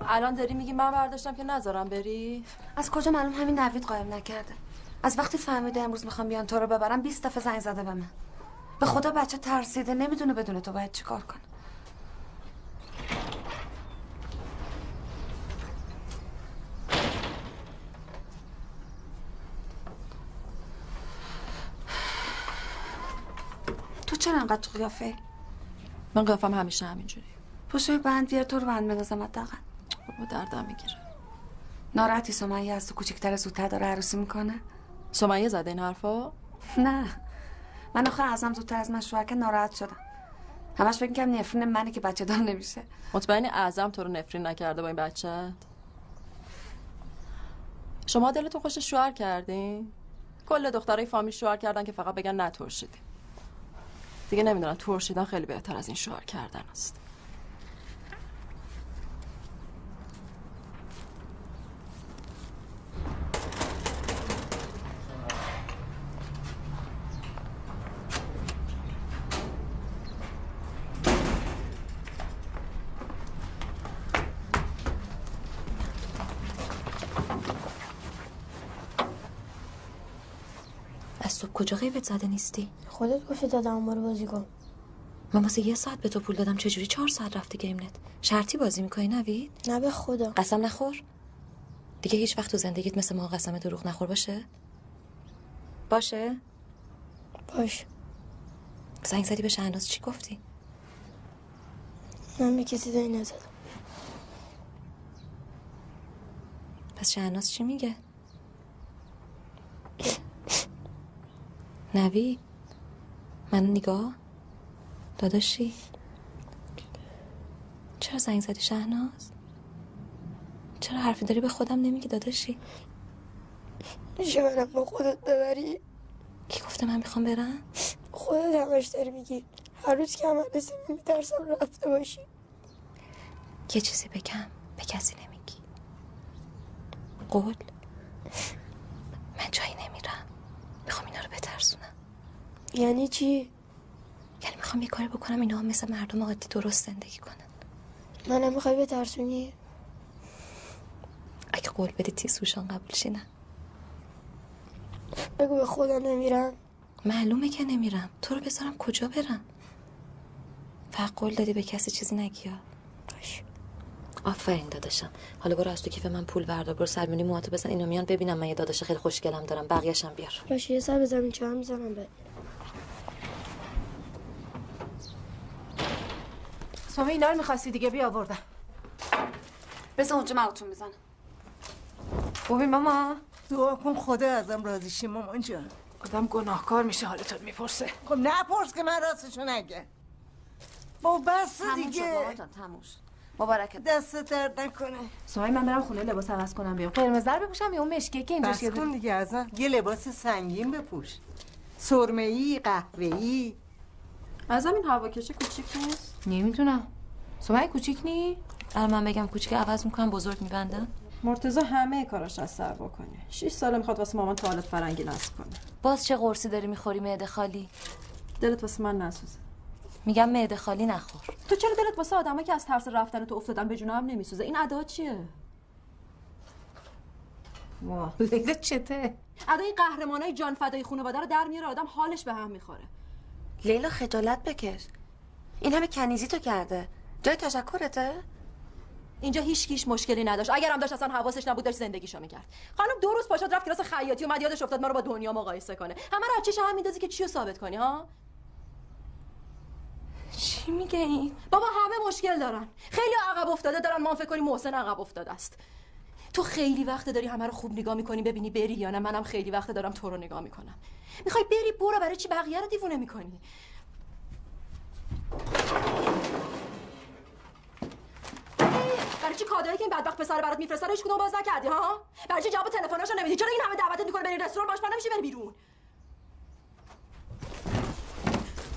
الان داری میگی من برداشتم که نذارم بری؟ از کجا معلوم؟ همین نوید قایم نکرده. از وقتی فهمیده امروز می‌خوام بیان تو رو ببرم 20 دفعه زنگ زده به من. به خدا بچه ترسیده نمی‌دونه بدون تو باید چیکار کنه چرا انقدر تو قیافه؟ من قیافم همیشه همینجوری. پشوی بند بیار تو رو بند بندازم حداقل. با دردم می‌گیره ناراحتی سمیه از تو کوچیکتر زودتر داره عروسی می‌کنه. سمیه زده این حرفا؟ نه. من آخه ازم زودتر از من شوهر که ناراحت شدم. همش فکر کنم نفرین منه که بچه دار نمیشه. مطمئنی اعظم تو رو نفرین نکرده با این بچه؟ شما دلتون خوش شوهر کردین؟ کل دخترای فامیل شوهر کردن که فقط بگن نترشیدی دیگه نمی‌دونم ترشیدن خیلی بهتر از این شوهر کردن است از صبح کجا غیبت زده نیستی؟ خودت گفتی دادم ما رو بازی کن. من واسه یه ساعت به تو پول دادم چجوری چهار ساعت رفته گیم نت شرطی بازی می‌کنی نوید؟ نه به خدا. قسم نخور. دیگه هیچ وقت تو زندگیت مثل ما قسم دروغ نخور باشه؟ باشه؟ باش. زنگ زدی به شهناز چی گفتی؟ من به کسی زنگ نزدم. پس شهناز چی میگه؟ نوی من نگاه داداشی. چرا زنگ زدی شهناز؟ چرا حرفی داری به خودم نمیگی داداشی؟ میشه منم با خودت ببری؟ کی گفته من می‌خوام برم؟ خودت همش داری میگی. هر روز که رسیم میترسم رفته باشی. یه چیزی بگم به کسی نمیگی. قول. من جایی نمیرم. می‌خوام اینا رو بترسونم. یعنی چی؟ یعنی می‌خوام یه کاری بکنم اینا مثل مردم عادی درست زندگی کنن. منم می‌خوای بترسونی؟ اگه قول بدی تیسوشان قبولشی نه. بگو به خدا نمیرم. معلومه که نمیرم. تو رو بذارم کجا برم؟ فقط قول دادی به کسی چیزی نگی ها. باش. آفرین داداشم. حالا برو از تو کیف من پول بردار برو سرمونی موهاتو بزن اینا میان ببینم من یه داداش خیلی خوشگلم دارم. بقیه‌شم بیار. باش یه سر زمین چه هم می‌زنم به. سومه اینا رو می‌خواستی دیگه بیاوردم بذار اونجا مغتون می‌زنم خوبی ماما. دعا کن خدا ازم راضی شی مامان جان. آدم گناهکار میشه حالتون می‌پرسه. خب نپرس که من راستشو نگه با بس تموم شد دیگه. جان تموم شد. مبارکت. دست درد نکنه. سومه من برم خونه لباس عوض کنم بیام. قرمز در بپوشم یا اون مشکی که اینجا بس کن دیگه ازم. یه لباس سنگین بپوش. سرمه ای قهوه ای ازم این هواکشه کوچیک نیست؟ نمی‌دونم. سومه کوچیک نی؟ الان من بگم کوچیک عوض می‌کنم بزرگ میبندم. مرتضی همه کاراش از سر بکنه. 6 ساله می‌خواد واسه مامان توالت فرنگی نصب کنه. باز چه قرصی داری می‌خوری معده خالی؟ دلت واسه من نسوزه. میگم معده خالی نخور. تو چرا دلت واسه آدمایی که از ترس رفتن تو افتادن به جونم نمیسوزه؟ این ادا چیه؟ واه لیلا (laughs) چته؟ ادای قهرمانای جان فدای خانواده رو در میاره آدم حالش به هم می‌خوره. لیلا خجالت بکش. این همه کنیزی تو کرده. جای تشکرته؟ اینجا هیچ کیش مشکلی نداشت. اگرم داشت اصلا حواسش نبود داشت زندگیشو می‌کرد. خانم دو روز پاشد رفت کلاس خیاطی اومد یادش افتاد ما رو با دنیا مقایسه کنه. همه رو از چیش هم میندازی که چیو ثابت کنی ها؟ چی میگه این؟ بابا همه مشکل دارن. خیلی عقب افتاده دارن ما فکر کنیم محسن عقب افتاده است. تو خیلی وقت داری همه رو خوب نگاه می‌کنی ببینی بری یا نه. منم خیلی وقت دارم تو رو نگاه می‌کنم. می‌خوای بری برو برای چی بقیه رو دیوونه می‌کنی؟ برای چی کادایی که این بدبخت پسر برات میفرسته هیچ کدوم باز نکردی ها؟ برای چی جواب تلفناشو نمیدی؟ چرا این همه دعوتت می‌کنه بری رستوران؟ باش نمیشه بری بیرون.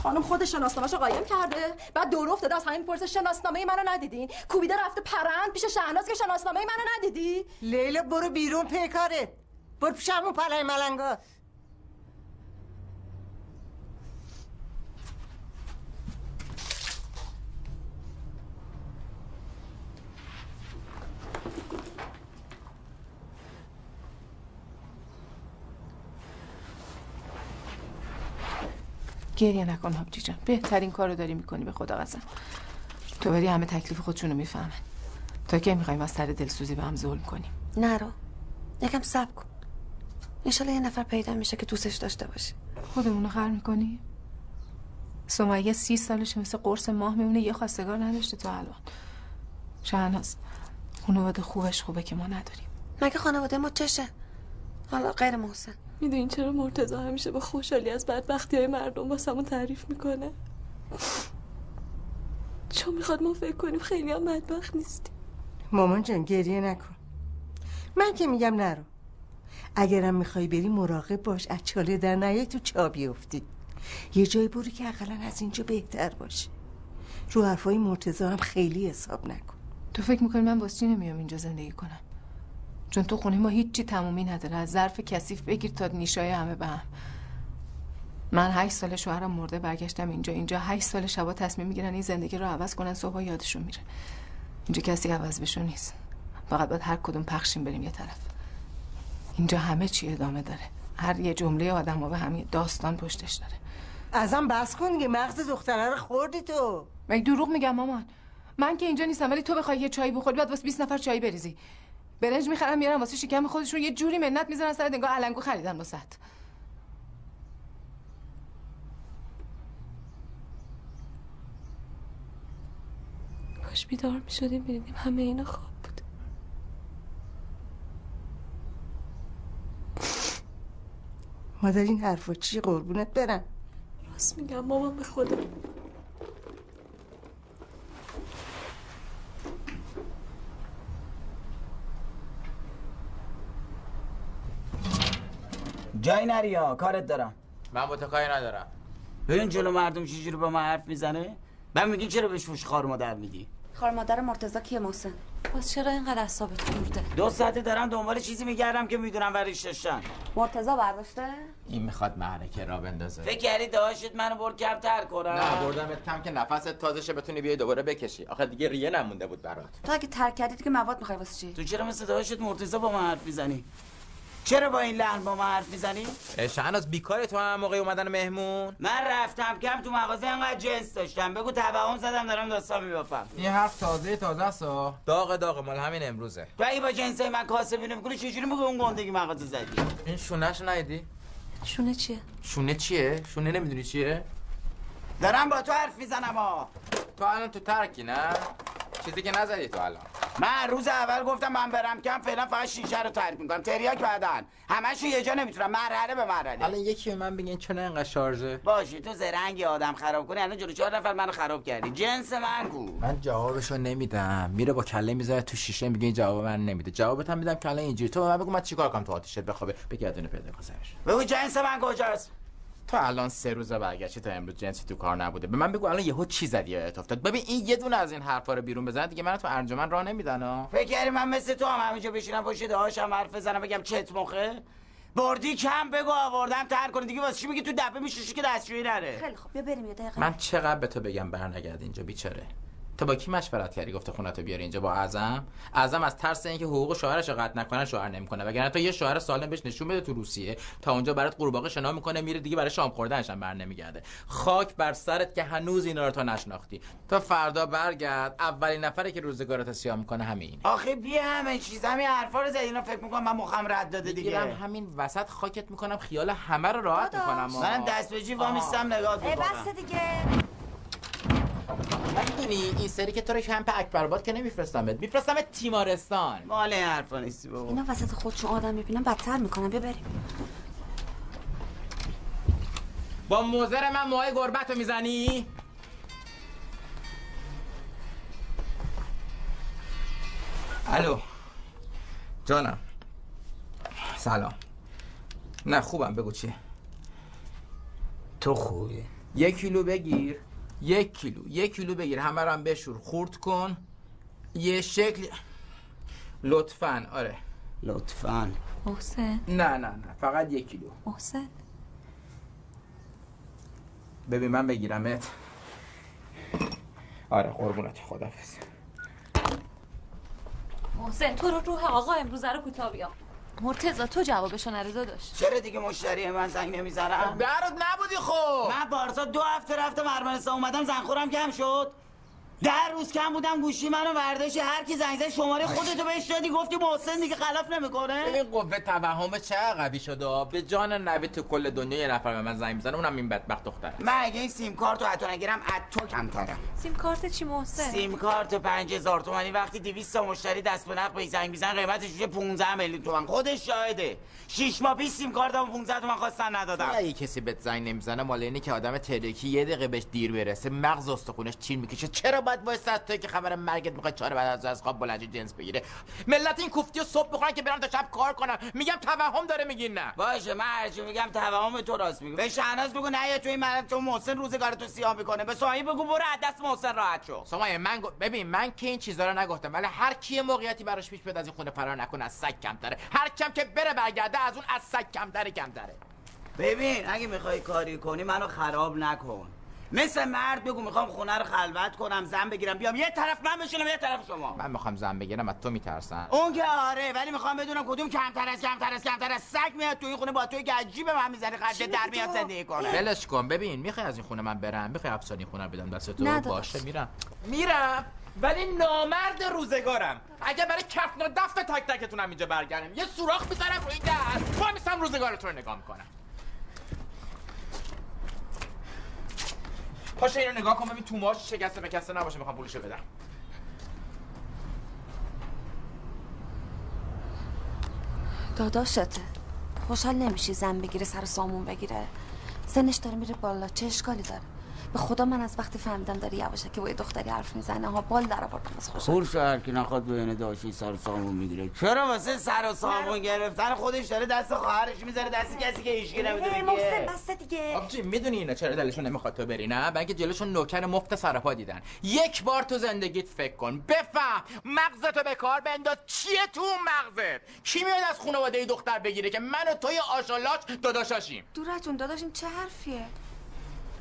خانم خود شناسنامه‌شو قایم کرده. بعد دور افتاده از همین پرسه شناسنامه منو ندیدین کوبیده رفته پرند پیش شهناز که شناسنامه منو ندیدی. لیلا برو بیرون پیکارت. برو پیش همون پلای ملنگا. گریه نکن حبجی جان. بهترین کار رو داری می‌کنی به خدا قسم. تو بری همه تکلیف خودشونو می‌فهمن. تا که می‌خوایم از سر دلسوزی به هم ظلم کنیم؟ نرو یکم صبر کن. انشالله یه نفر پیدا میشه که دوستش داشته باشه. خودمونو خر می‌کنی؟ سمیه سی سالش مثل قرص ماه میمونه یه خواستگار نداشته تو الان. شهناز خانواده خوبش خوبه که ما نداریم. مگه خانواده ما چشه؟ حالا غیر محسن. می‌دونین چرا مرتضی همیشه با خوشحالی از بدبختی های مردم واسمون تعریف می‌کنه؟ چون می‌خواد ما فکر کنیم خیلی هم بدبخت نیستیم. مامان جان گریه نکن. من که میگم نرو. اگرم می‌خوای بری مراقب باش از چاله در نیای تو چا بیفتی. یه جایی برو که اقلا از اینجا بهتر باشه. رو حرفای مرتضی هم خیلی حساب نکن. تو فکر می‌کنی من واسه چی نمیام اینجا زندگی کنم؟ چون تو خونه ما هیچی تمومی نداره. از ظرف کثیف بگیر تا نیشای همه به هم. من هشت سال شوهرم مرده برگشتم اینجا. اینجا هشت سال شبا تصمیم می‌گیرن این زندگی رو عوض کنن. صبح یادشون میره. اینجا کسی عوض بشون نیست. فقط باید هر کدوم پخشیم بریم یه طرف. اینجا همه چی ادامه داره. هر یه جمله آدم ها به همین داستان پشتش داره. ازم بس کن که مغز دختره رو خوردی تو. مگه دروغ میگم مامان. من که اینجا نیستم ولی تو بخوای یه چای بخوری بعد واسه 20 نفر چای بریزی. برنج می‌خرم میارم واسه شکم خودشون. یه جوری منت می‌زنن سر انگار علنگو خریدن واسط کاش بیدار می‌شدیم ببینیم همه اینا خواب بود. مادر این حرفا چی؟ قربونت برم. راست میگم مامان به خدا جای نری ها کارت دارم. من با تو کاری ندارم. ببین جلو مردم چجوری با من حرف می‌زنه؟ من میگی چرا بهش فوش خار مادر میدی خار مادر مرتضی کیه محسن؟ باز چرا اینقدر اعصابت خورده؟ دو ساعته دارم دنبال چیزی میگردم که می‌دونم وریش داشتن. مرتضی برداشته؟ این می‌خواد معرکه را بندازه. فکر کردی داشت منو برد کمتر کنم. نه بردم کم که نفست تازه شه بتونی بیای دوباره بکشی. آخه دیگه ریه نمونده بود برات. تو اگه ترک کردی که مواد می‌خوای واسه چی؟ تو چرا مثل داشت مرتضی با من حرف می‌زنی؟ چرا با این لحن با من حرف می‌زنی؟ شهناز بیکاری تو هم موقع اومدن مهمون. من رفتم کم تو مغازه انقدر جنس داشتم. بگو توهم زدم دارم داستان میبافم. این حرف تازه تازه است داغ داغ مال همین امروزه. تو اگه با جنس من کاسبی نمی‌کنی چجوری موقع اون گندگی مغازه زدی؟ این شونهش نیدی شونه چیه؟ شونه چیه؟ شونه نمی‌دونی چیه؟ دارم با تو حرف می‌زنم ها تو الان تو ترکی نه؟ چیزی که نزدی تو الان. من روز اول گفتم من برم کم فعلا فقط شیشه رو ترک می‌کنم. تریاک بعدن همشو یه جا نمی‌تونم. مرحله به مرحله. الان یکی به من بگین چرا اینقدر شارژه؟ باشه تو زرنگی آدم خراب کنی. الان جلو چهار نفر منو خراب کردی. جنس من کو؟ من جوابشو نمیدم. میره با کله می‌ذاره تو شیشه میگه این جواب من نمیده. جوابت هم میدم کله اینجوری. تو به من بگو من چیکار کنم تو آتیشت بخوابه. بگردونه پیدا کنسرش بگو جنس من کجاست؟ تو الان سه روزه برگشتی تا امروز جنسی تو کار نبوده. به من بگو الان یهو چی زدی یادت افتاد ببین این یه دونه از این حرفا رو بیرون بزنه دیگه من تو انجمن راه نمیدن ها. فکر کردی من مثل تو هم همینجا بشینم پشت دهاشم حرف بزنم بگم چت مخه؟ بردی کم بگو آوردم تر کنه دیگه واسه چی میگی تو دبه میشوشی که دستشویی نره؟ خیلی خوب. بیا بریم یه دقیقه. من چقدر به تو بگم برنگرد اینجا بیچاره؟ تو با کی مشورت کردی؟ گفته خونتو بیاری اینجا با اعظم؟ اعظم از ترس اینکه حقوق شوهرش رو قطع نکنه شوهر نمی‌کنه. وگرنه تو یه شوهر سالم بهش نشون بده تو روسیه. تا اونجا برات قورباغه شنا می‌کنه میره دیگه برای شام خوردنش هم بر نمیگرده. خاک بر سرت که هنوز اینا رو تو نشناختی. تا فردا برگرد اولین نفری که روزگارت سیاه می‌کنه همین. آخه بیا همه چیز همین حرفا رو زدی. اینا فکر می‌کنم من مخم رد داده دیگه. می‌گیرم همین وسط خاکت می‌کنم خیال همه رو راحت می‌کنم. من دست به جیب وامیستم نگاه ای می‌کنم. می‌دونی این سری که تو رو کمپ اکبرباد که نمیفرستمت. میفرستم تیمارستان. مال این حرفا نیستی بابا. اینا وسط خودشون آدم می‌بینن بدتر می‌کنن. بیا بریم. با موزر من موهای گربت رو می‌زنی؟ الو. جانم. سلام. نه خوبم. بگو چیه؟ تو خوبی؟ یک کیلو بگیر. یک کیلو. یک کیلو بگیر. همه رو هم بشور. خورد کن. یه شکل. لطفا. آره. لطفا. محسن. نه نه نه. فقط یک کیلو. محسن. ببین من بگیرمت. آره قربونت. خدافظ محسن تو رو روح آقا امروز رو کوتاه بیا مرتضی تو جوابشو نره داداش. چرا دیگه مشتری من زنگ نمی‌زنم؟ برات نبودی خب. من بارسا دو هفته رفتم ارمنستان اومدم زنخورم کم شد. در روز کم بودم گوشی منو ورداشتی هر کی زنگ زد شماره خودتو بهش دادی. گفتی محسن دیگه خلاف نمی‌کنه. ببین قوه توهم چه قوی شده به جان نوید تو کل دنیا یه نفر به من زنگ می‌زنه اونم این بدبخت دختر من اگه این سیم کارت رو حتی نگیرم از تو کمترم سیم کارت چی محسن؟ سیم کارت 5000 تومانی. وقتی 200 تا مشتری دست به نقد به زنگ می‌زنن قیمتش میشه 15 میلیون تومن خودش شاهده. 6 ماه پیش سیم کارتم 15 تومن خواستن ندادم اگه کسی بهت زنگ نمی‌زنه مال اینه که آدم ترکی یه دقیقه بهش دیر برسه مغز استخونش چین می‌کشه. چرا باید وایس از توی که خبر مرگت می‌خواد چهار بعد از از خواب بلنجی جنس بگیره ملت این کوفتی رو صبح بخورن که برن تا شب کار کنم. میگم توهم داره میگین نه. باشه من هرچی میگم توهم تو راست میگم به شهناز بگو نه تو این مرد تو محسن روزگار تو سیاه می‌کنه. به سوایی بگو برو از دست محسن راحت شو. سمایه من گو- ببین من که این چیزا رو نگفتم ولی هر کی موقعیتی براش پیش بیاد از این خونه فرار نکنه از سگ کمتره. هر کم که بره برگرده از اون از سگ کمتره کمتره. ببین اگه می‌خوای کاری کنی منو خراب نکن. مثل مرد بگو می‌خوام خونه رو خلوت کنم زن بگیرم بیام. یه طرف من بشینم یه طرف شما. من می‌خوام زن بگیرم از تو میترسن. اون که آره ولی می‌خوام بدونم کدوم کمتر از کمتر از کمتر از سگ میاد تو این خونه با توی که عجیب من می‌زنه خرج در میاد زندگی کنه. ولش کن. ببین می‌خوای از این خونه من برم؟ می‌خوای افسانی این خونه بدم دست تو. باشه میرم. میرم ولی نامرد روزگارم. اگه برای کفن و دفت تک تکتونم اینجا برگردم. یه سوراخ می‌ذارم روی در. با میسم روزگارتون رو نگاه می‌کنم. پاشو اینو نگاه کن ببین تو ماش شکسته بکسته نباشه می‌خوام پولشو بدم. داداشته خوشحال نمیشی زن بگیره سر سامون بگیره. سنش داره میره بالا چه اشکالی داره؟ به خدا من از وقتی فهمیدم داری یواشکی با یه دختری حرف می‌زنه ها بال در آوردم از خوشحال خور شهر که نخواد بین داشتی سر و سامون می‌گیره. چرا واسه سر و سامون گرفتن؟ خودش داره دست خواهرش می‌ذاره دست کسی که هیچکی نمی‌دونه کیه بسته دیگه. آبجی می‌دونی اینا چرا دلشون نمی‌خواد تو بری نه؟ بلکه جلوشون نوکر مفت سرپا دیدن. یک بار تو زندگیت فکر کن. بفهم مغزتو به کار بنداز. چیه تو اون مغزت؟ کی میاد از خانواده دختر بگیره که من و توی آشالاش داداشاشیم؟ دورتون داداش این چه حرفیه؟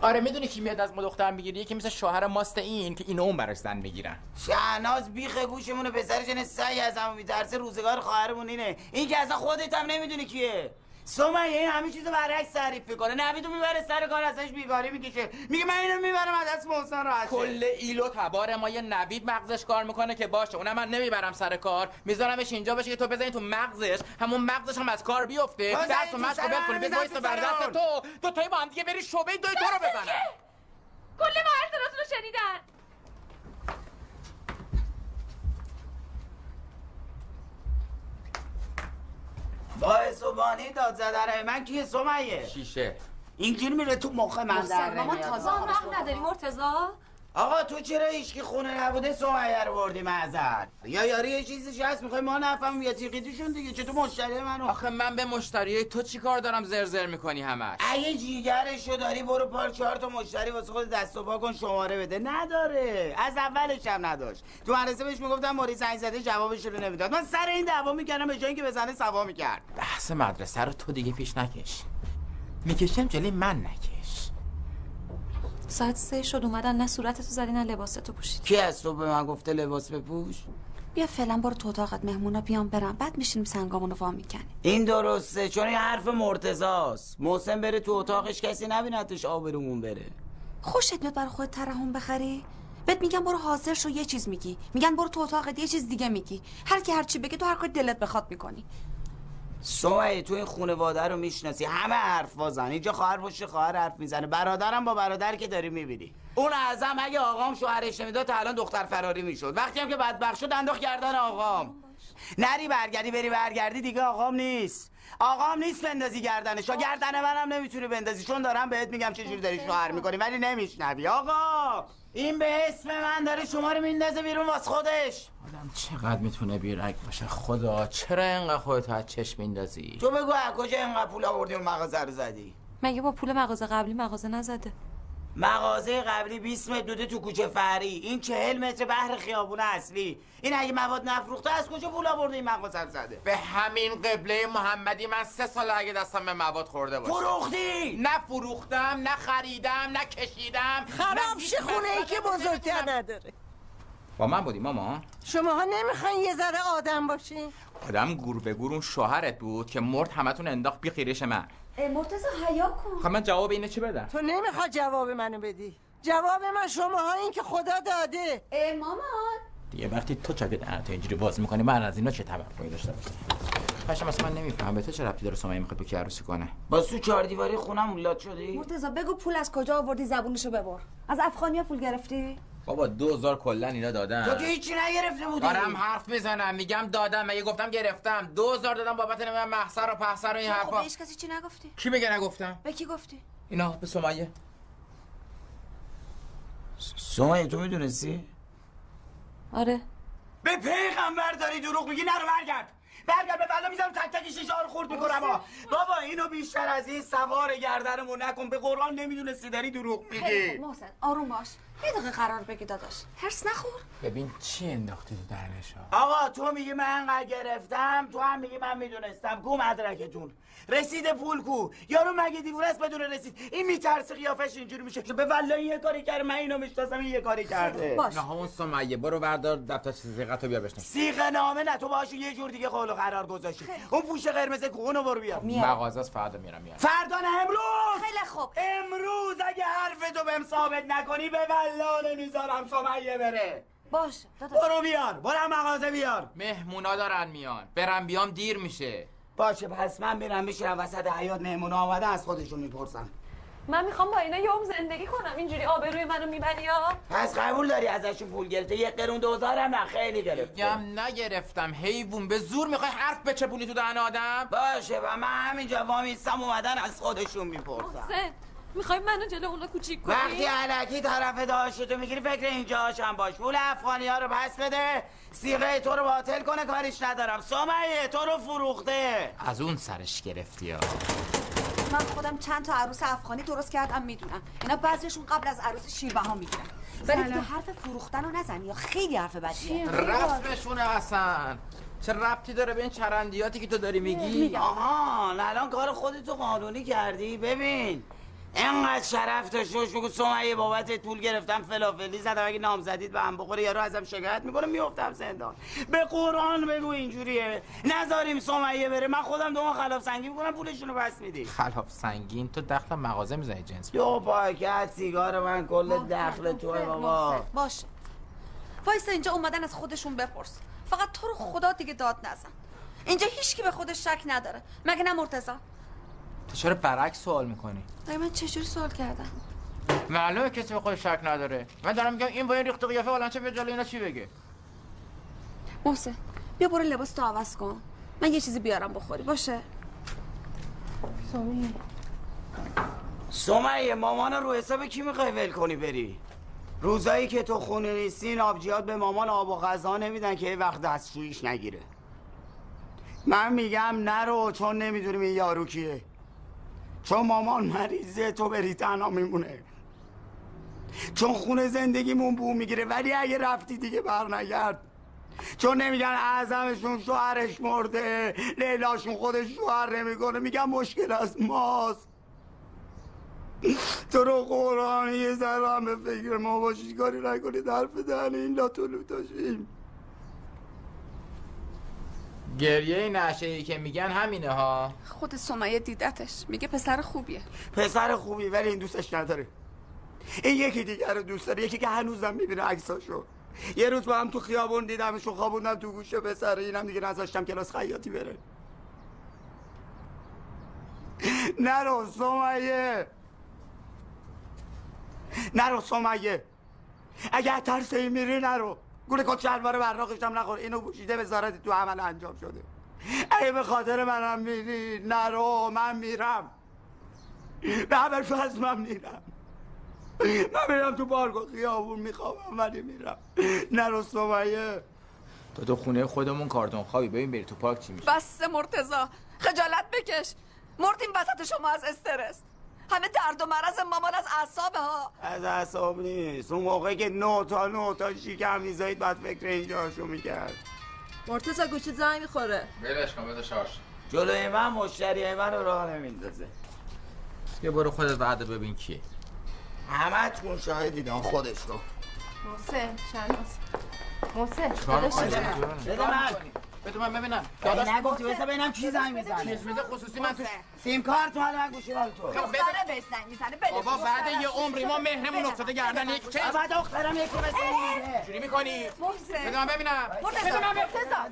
آره می‌دونی کی میاد از ما دختر می‌گیره؟ یکی مثل شوهر ماست این که اینو اون براش زن می‌گیرن. شهناز بیخ گوشمونه پسرش سعی از همون میترسه روزگار خواهرمون اینه. این که اصلا خودت هم نمی‌دونی کیه. سمیه این همه چیزو برعکس تعریف می‌کنه. نویدو می‌بره سر کار ازش بیگاری می‌کشه. میگه من اینو می‌برم از دست محسن راحت. کل ایلو تبار ما یه نوید مغزش کار می‌کنه که باشه اونم من نمی‌برم سر کار. میذارمش اینجا باشه که تو بزنی تو مغزش همون مغزش هم از کار بیفته. و تو مشق من، کنی بزنی تو تو بر دست. تو. تو تایی با هم دیگه بری شعبه دوی تو رو بزنن کل ما رو شنیدن. باعث و بانی داد زدن من کیه سمیه شیشه. این گیر میره تو مخ من در محسن ما نمیاد. تازه هم نداری مرتضی؟ آقا تو چرا هیچکی خونه نبوده سمیه رو بردی معذر یا یاری یه چیزیش هست؟ می‌خوای ما نفهم یا تیقیدیشون دیگه. چطور مشتری منو؟ آخه من به مشتری تو چی کار دارم زرزر می‌کنی همش؟ اگه جیگرشو داری برو پار چهار تا مشتری واسه خود دست و پا کن شماره بده. نداره. از اولش هم نداشت. تو مدرسه بهش می‌گفتم موری زنگ زده جوابش رو نمی‌داد. من سر این دعوا می‌کردم به جای اینکه بزنه سوا می‌کرد. بحث مدرسه رو تو دیگه پیش نکش. می‌کشم جلوی من نکش. ساعت سه شد اومدن نه صورتتو زدی نه لباستو پوشید کی از تو به من گفته لباس بپوش؟ بیا فعلا برو تو اتاقت مهمونا بیان برن. بعد میشینیم سنگامونو وا می‌کنیم. این درسته چون این حرف مرتزاست محسن بره تو اتاقش کسی نبینتش آبرومون بره. خوشت میاد برای خودت ترحم بخری؟ بهت میگن برو حاضر شو یه چیز میگی. میگن برو تو اتاقت یه چیز دیگه میگی. هر کی هر چی بگه تو هر کاری دلت بخواد می‌کنی. سمیه تو این خانواده رو می‌شناسی. همه حرف بازن اینجا خواهر باشه خواهر حرف می‌زنه. برادرم با برادر که داری می‌بینی. اون اعظم اگه آقام شوهرش نمی‌داد تا الان دختر فراری می‌شد. وقتی هم که بدبخت شد انداخت گردن آقام. نری برگردی بری برگردی دیگه آقام نیست. آقام نیست بندازی گردنش. گردن منم نمی‌تونی بندازی. چون دارم بهت میگم چجوری داری شوهر می‌کنی ولی نمیشنوی. آقا! این به اسم من داره شما رو میندازه بیرون واس خودش. آدم چقدر می‌تونه بیرک باشه؟ خدا چرا اینقدر خودت از چشم میندازی؟ تو بگو از کجا اینقدر پول آوردی اون مغازه رو زدی؟ مگه با پول مغازه قبلی مغازه نزده؟ مغازه قبلی 20 متر دوده تو کوچه فری. این 40 متر بحر خیابون اصلی. این اگه مواد نفروخته از کجا پول آورده این مغازه رو زده؟ به همین قبله محمدی من سه سال اگه دستم به مواد خورده باشه. فروختی؟ نه فروختم نه خریدم نه کشیدم خراب شه خونه ای که بزرگتر نداره. با من بودی ماما؟ شماها نمی‌خواین یه ذره آدم باشین؟ آدم گور به گور اون شوهرت بود که مرد همتون انداخت بی خیرش من. مرتضی حیا کن. خب من جواب اینه چی بدم؟ تو نمی‌خواد جواب منو بدی. جواب من شماها این که خدا داده. ای مامان دیگه وقتی تو چاکت تو اینجوری باز می‌کنی من از اینا چه توقعی داشته باشم پشم اصلا من نمیفهم به تو چه ربطی داره سمیه می‌خواد بکی عروسی کنه؟ با تو چهار دیواری خونم مولاد شدی. مرتضی بگو پول از کجا آوردی؟ زبونشو ببر. از افغانیا پول گرفتی؟ بابا دوزار کلا اینا دادن. تو که هیچی نگرفته بودی. دارم حرف می‌زنم میگم دادم مگه گفتم گرفتم؟ دوزار دادم بابت نمی‌دونم محصر و پحصر و این خب حرفا. بهش کسی چی نگفتی؟ کی بگه نگفتم؟ به کی گفتی؟ اینا به سمیه. سمیه تو می‌دونستی؟ آره. به پیغمبر داری دروغ میگی نرو برگرد. برگرد به فلا می‌ذارم تک تک شیشه رو خورد می‌کنم. بابا اینو بیشتر از این سوار گردنمون نکن. به قرآن نمی‌دونستی داری دروغ میگی. محسن آروم باش. یه دقیقه قرار بگی داداش. هرس نخور. ببین چی انداختی تو دهنشا آقا تو میگی من انقدر گرفتم تو هم میگی من می‌دونستم. کو مدرکتون. رسید پول کو. یارو مگه دیوونه است بدون رسید؟ این میترسه قیافش اینجوری میشه. که به والله این یه کاری کرده من اینو می‌شناسم این یه کاری کرده. نه همون سمیه. برو بردار دفتر سیغتو بیار بشنم سیغه نامه نه. تو باشو یه جور دیگه قول و قرار گذاشتی. اون پوش قرمز کو اونو برو بیار مغازه است فردا میرم میارم فردا نه امروز! خیلی خوب. امروز اگه حرف تو بهم ثابت نکنی به والله نمی‌ذارم سمیه بره. باشه داداش. برو بیار برو مغازه بیار. مهمونا دارن میان. برم بیام دیر میشه. باشه پس من میرم میشینم وسط حیات مهمونا آمده از خودشون می‌پرسم من می‌خوام با اینا یه عمر زندگی کنم. اینجوری آبروی منو می‌بری یا پس قبول داری ازشون پول گرفته یک قرون دوزار هم نه خیلی گرفته میگم نگرفتم. حیوون به زور می‌خوای حرف بچپونی تو دهن آدم؟ باشه و من همینجا وامیستم اومدن از خودشون می‌پرسم محسن. می‌خوای منو جلو اونا کوچیک کنی؟ وقتی علکی طرف داشتو می‌گیری فکر اینجا هم باش. پول افغانی ها رو پس بده. سیغه تو رو باطل کنه کاریش ندارم. سمیه تو رو فروخته. از اون سرش گرفتی ها. من خودم چند تا عروس افغانی درست کردم می‌دونم. اینا بعضیشون قبل از عروس شیربه ها می‌گیرن. ولی دیگه حرف فروختن رو نزنی یا خیلی حرف بدیه رسمشونه اصلا چه ربطی داره به این چرندیاتی که تو داری میگی؟ آها الان کار خودتو قانونی کردی. ببین انقدر شرف داشت روش بگو سمیه بابت پول گرفتم فلافلی زدم. اگه نام زدید به هم بخوره یارو ازم شکایت می‌کنه میافتم زندان. به قرآن بگو اینجوریه. نذاریم سمیه بره. من خودم دو ماه خلاف سنگی می‌کنم پولشونو پس میدی. خلاف سنگین؟ تو دخل مغازه می‌زنی جنس دو پاکت سیگار من کل دخل توه بابا. باشه. وایسا اینجا اومدن از خودشون بپرس. فقط تو رو خدا دیگه داد نزن. اینجا هیچکی به خودش شک نداره. مگه نه مرتضی؟ تو چرا برعکس سوال می‌کنی؟ مگه من چجوری سوال کردم؟ معلومه کسی به خودش شک نداره. من دارم میگم این با این ریخت قیافه الان چه به جلو اینا چی بگه؟ محسن بیا برو لباس تو عوض کن. من یه چیزی بیارم بخوری باشه؟ سمیه سمیه مامان رو حساب کی می‌خوای ول کنی بری؟ روزایی که تو خونه نیستین آبجیات به مامان آب و غذا نمیدن که یه وقت دستشویش نگیره. من میگم نرو چون نمی‌دونیم این یارو کیه. چون مامان مریضه تو بری تنها میمونه. چون خونه زندگیمون بو می‌گیره ولی اگه رفتی دیگه بر نگرد چون نمیگن اعظمشون شوهرش مرده لیلاشون خودش شوهر نمی‌کنه میگن مشکل از ماست. تو رو قرآن یه ذره به فکر ما باشی کاری نکنید حرف دهن این لاتولو داشتیم گریه نشه ای که میگن همینه ها. خود سمیه دیدتش. میگه پسر خوبیه. پسر خوبی ولی این دوستش نداره. این یکی دیگر رو دوست داره یکی که هنوزم می‌بینه عکساشو. یه روز با هم تو خیابون دیدمش و خوابوندم تو گوشه پسر اینم دیگه نذاشتم کلاس خیاطی بره. نرو سمیه. نرو سمیه. اگه ترس این میری نرو. گوله کت شلوار براقش هم نخور. اینو پوشیده وزارت تو عمل انجام شده. اگه به خاطر منم میری نرو من میرم. به عمل فضل من میرم. من میرم تو پارک و خیابون میخوابم ولی میرم. نرو سمیه تو تو خونه خودمون کارتون خوابی. ببین بری تو پارک چی میشه. بس مرتزا خجالت بکش. مردیم وسط شما از استرس. همه درد و مرض مامان از اعصابه ها. از اعصاب نیست. اون موقعی که نو تا نو تا شیکم میزایید باید فکر اینجاشو می‌کرد. مرتزا گوشت زنگ می‌خوره. بلش کن بده شارژ. جلوی من مشتری من رو راه نمیندازه. یه برو خودت بعد ببین کیه. همه تون شاهدید آن خودش رو. محسن چند محسن؟ چیه؟ بده من. بده من ببینم. داداش. نگفتی بسه ببینم کی زنگ می‌زنه قسمت خصوصی من تو سیم کارت مال من گوشی مال تو. دختره بهش زنگ می‌زنه. بده بابا بعد یه عمری ما مهرمون افتاده گردن یک چه بعد دخترم یکی مثل اینه چوری می‌کنی؟ بده من ببینم. بده. من مرتزا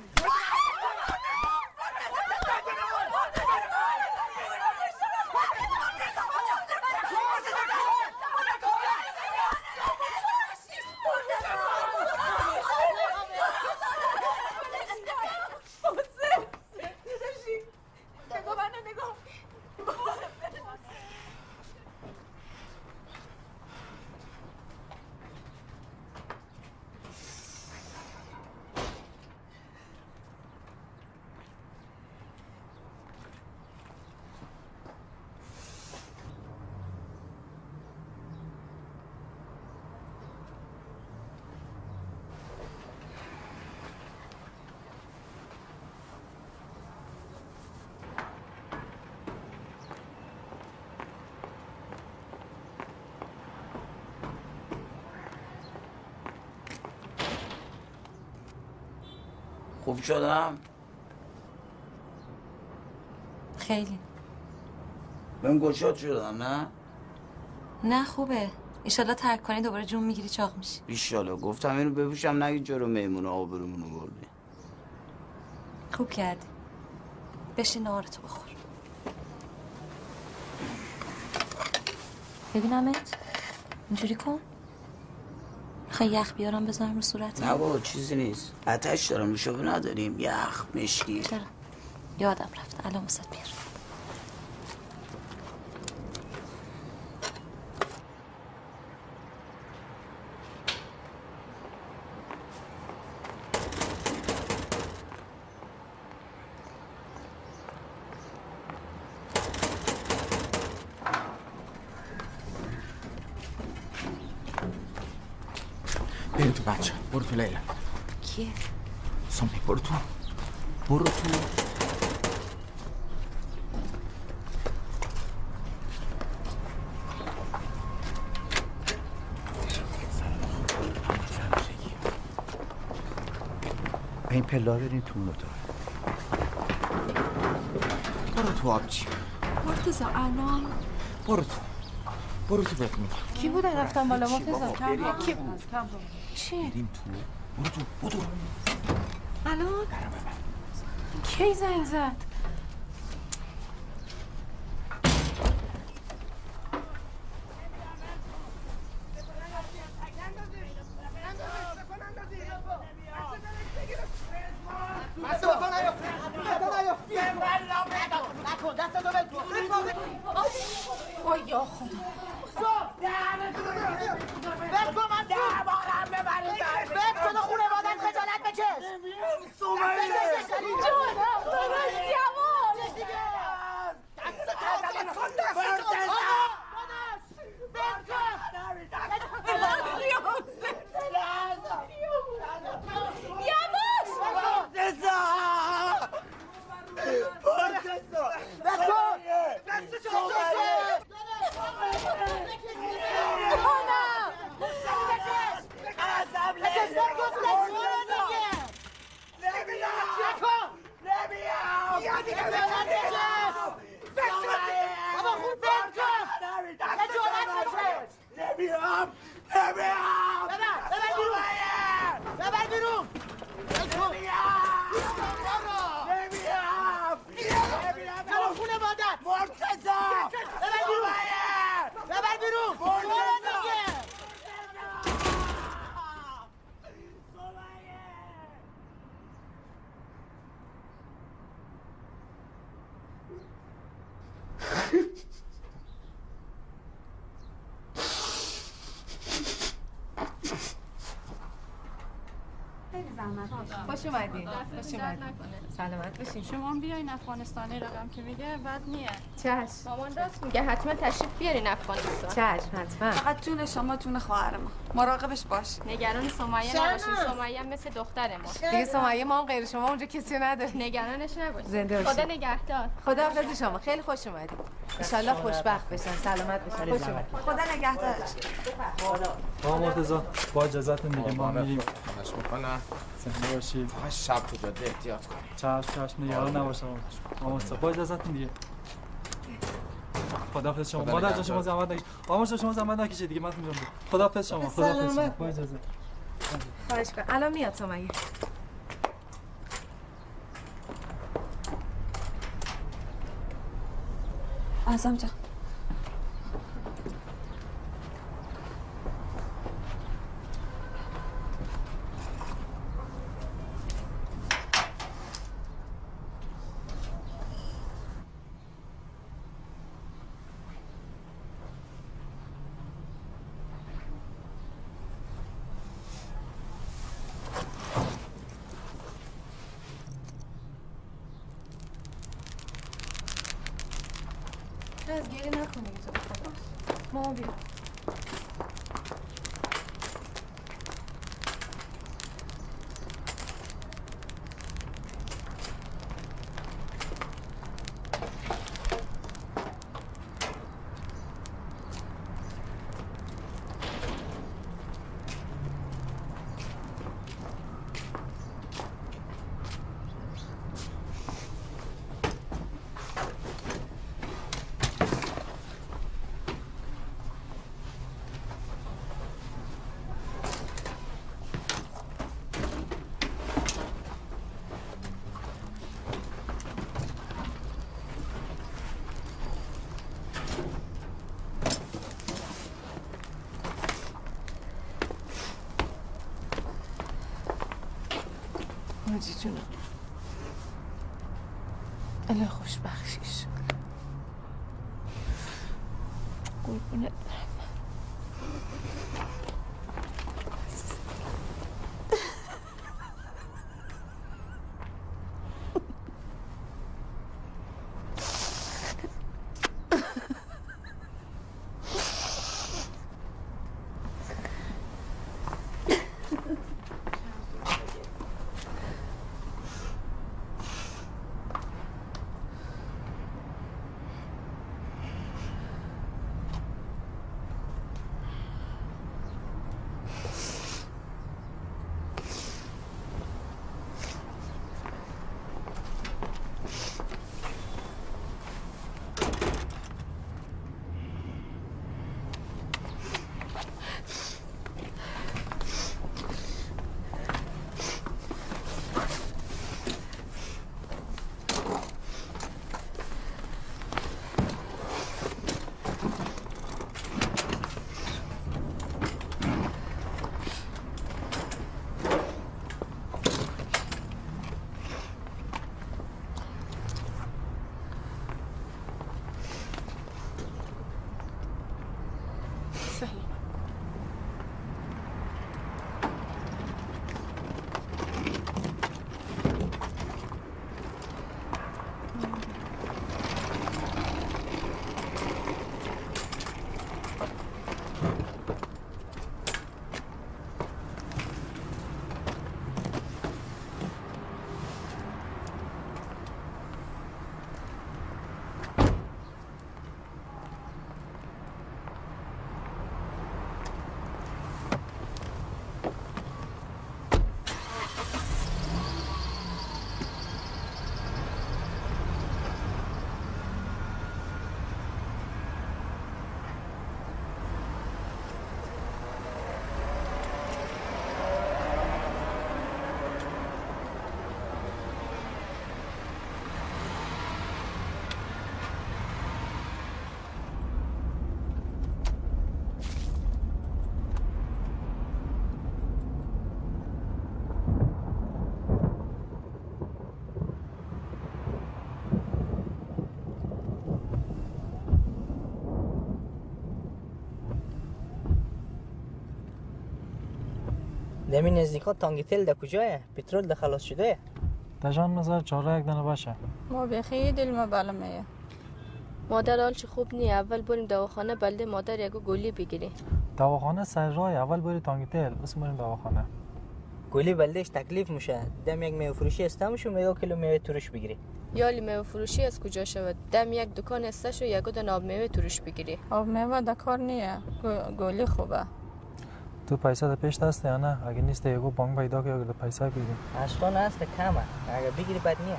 خوب شدم؟ خیلی. بهم گشاد شدم نه؟ نه خوبه. ایشالله ترک کنی دوباره جون می‌گیری چاق میشی. بیشالا گفتم اینو بپوشم نگید جلو میمون آبرومونو بردی خوب کردی. بشین نهارتو بخور. ببینمت؟ اینجوری کن. می‌خوای یخ بیارم بذارم رو صورت. نه بابا چیزی نیست. آتش دارم نوشابه نداریم. یخ مشکی. دارم یادم رفت. الان واسه بیار برو تو بچه برو تو لیلا. کیه؟ سامی برو تو. برو تو. این پلا بریم تو اون اتاق. برو تو آبچی مرتزا الان. برو تو. برو تو بهت میگم. کی بوده؟ رفتم بالا مرتضی بریم. کی تو. چی؟ بریم تو. برو تو برو الان؟ کی زنگ زد وای یا خدا بل کن من دربارم ببرید بل کن خونه مادر خجالت بکش سمیه جانم نمیام نمیام چرا خونه مادر مرتضا ببر بیرون ببر بیرون مرتضا خیلی زحمت خوش سلامت باشین. شما هم بیاین افغانستانی رقم که میگه بد نیه چشم. مامان راست میگه. حتما تشریف بیارین افغانستان. چشم حتما. فقط جون شما جون خواهر ما. مراقبش باش. نگران سمیه. نباشین. سمیه مثل دختر ما. دیگه سمیه ما هم غیر شما اونجا کسی نداره. نگرانش نباشین. زنده خدا. نگهدار. خدا حافظ شما. خیلی خوش اومدین ان خوشبخت بشن. سلامت بشن. خوش خدا نگهدارش آقا مرتضا با اجازتون دیگه ما میریم. خانش بکنم زنده باشید فقط شب تو جاده احتیاط کنید چشم چشم نگران نباشم آقا مرتضا با اجازتون دیگه خداحافظ شما. خدا مادر جان. شما زحمت نکشید مرتضا شما زحمت نکشید دیگه. من میرم خداحافظ شما. خداحافظ شما. سلامت. با اجازه خواهش کن الان میاد سمیه اعظم جان از گریه نکنی تو ماما بیا جونم اله خوش بخشیش دمی نزدیکا تانگیتل در کجاه پترول در خلاص شده دجان نظر چهار یک دنه باشه. ما بخی دل ما بلمه مادر حال چه خوب نی اول بریم دواخانه بلده مادر یکو گلی بگیری. دواخانه سر راه اول بری تانگیتل بس بریم دواخانه. گلی بلدش تکلیف میشه دم یک میوه فروشی استمشو یک کیلو میوه تروش بگیری. یالی میوه فروشی از کجا شود؟ دم یک دکان استشو یکو دن آب میوه تروش بگیری. آب میوه در کار نیه. گلی خوبه. تو پیسه در پیش دسته یا نه؟ اگه نیست یکو بانک پیدا که اگه پیسه بگیریم. اصلا هست کمه. اگه بگیری بد نیه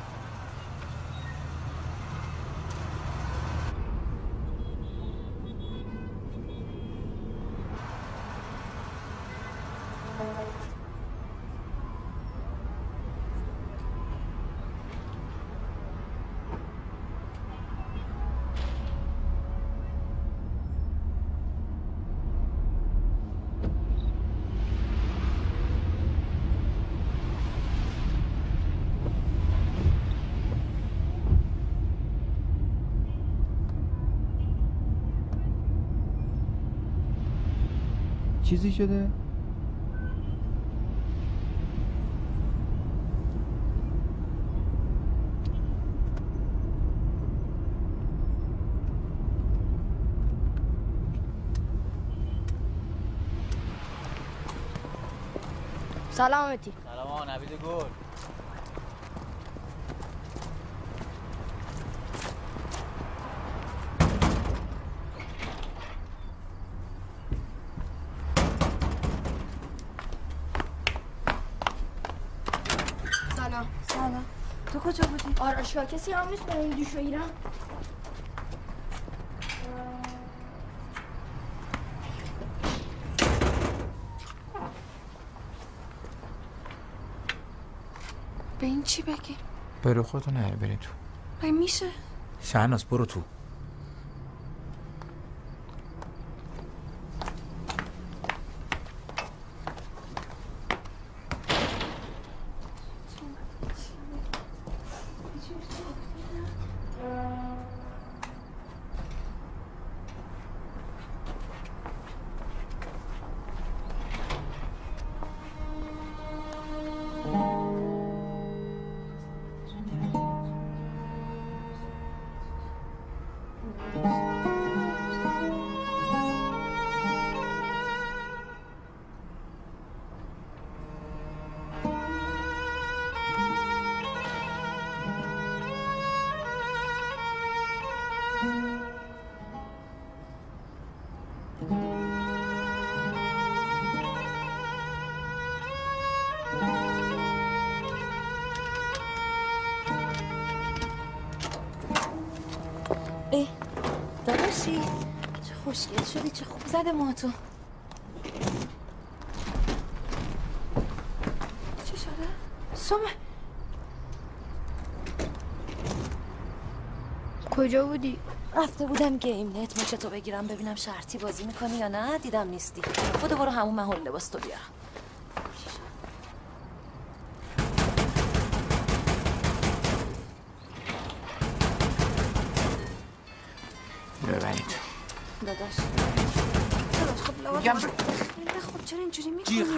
چیزی شده؟ سلامتی سلام نبید گل سلام سلام تو کجا آراشگاه کسی هم نیست برای دوش بگیرم به این چی بگی؟ برو خودتو نره بریم تو مگه میشه؟ شهناز برو تو زده ما تو چی شده؟ سومه. کجا بودی؟ رفته بودم گیم نت مچتو بگیرم ببینم شرطی بازی می‌کنی یا نه. دیدم نیستی. بودو برو همون محل لباس تو بیارم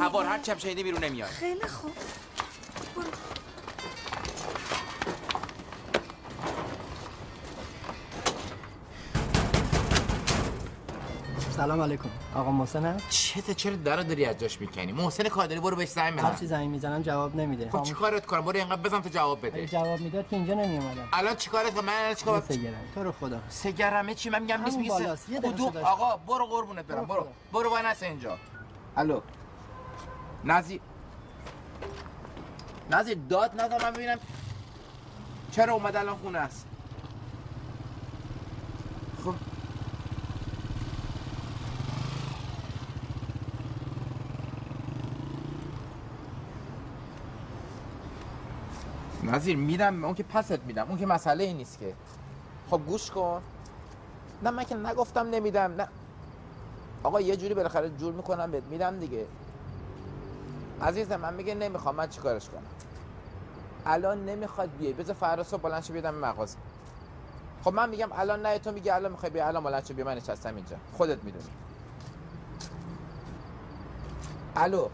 هوار هر چم شنیده بیرون نمیاد. خیلی خوب. برو. سلام علیکم. آقا محسن هست؟ چته چرا درو داری از جاش می‌کنی؟ محسن کادری برو بهش زنگ هر بزن چی زنگ می‌زنم جواب نمیده. خب چیکارت کنم؟ برو اینقدر بزن تا جواب بده. جواب می‌داد که اینجا نمیومدم الان چیکارت کنم؟ من الان چیکار سگرم. تو رو خدا. سگرمه؟ چی؟ من میگم نیست میگه صداش. آقا برو قربونت برم. برو برو. وای اینجا. الو. نزی نزی داد نزن من ببینم چرا اومد الان خونه است. خب. نظیر میدم اون که پست میدم. اون که مسئله ای نیست که. خب گوش کن. نه من که نگفتم نمیدم. نه. آقا یه جوری بالاخره جور می‌کنم بهت. میدم دیگه. عزیزم من میگه نمی‌خوام من چیکارش کنم؟ الان نمی‌خواد بیای. بذار فردا صبح بلند شه بیادم مغازه. خب من میگم الان نه تو میگه الان می‌خوای بیا الان بلند شه بیا من نشستم اینجا. خودت می‌دونی. الو.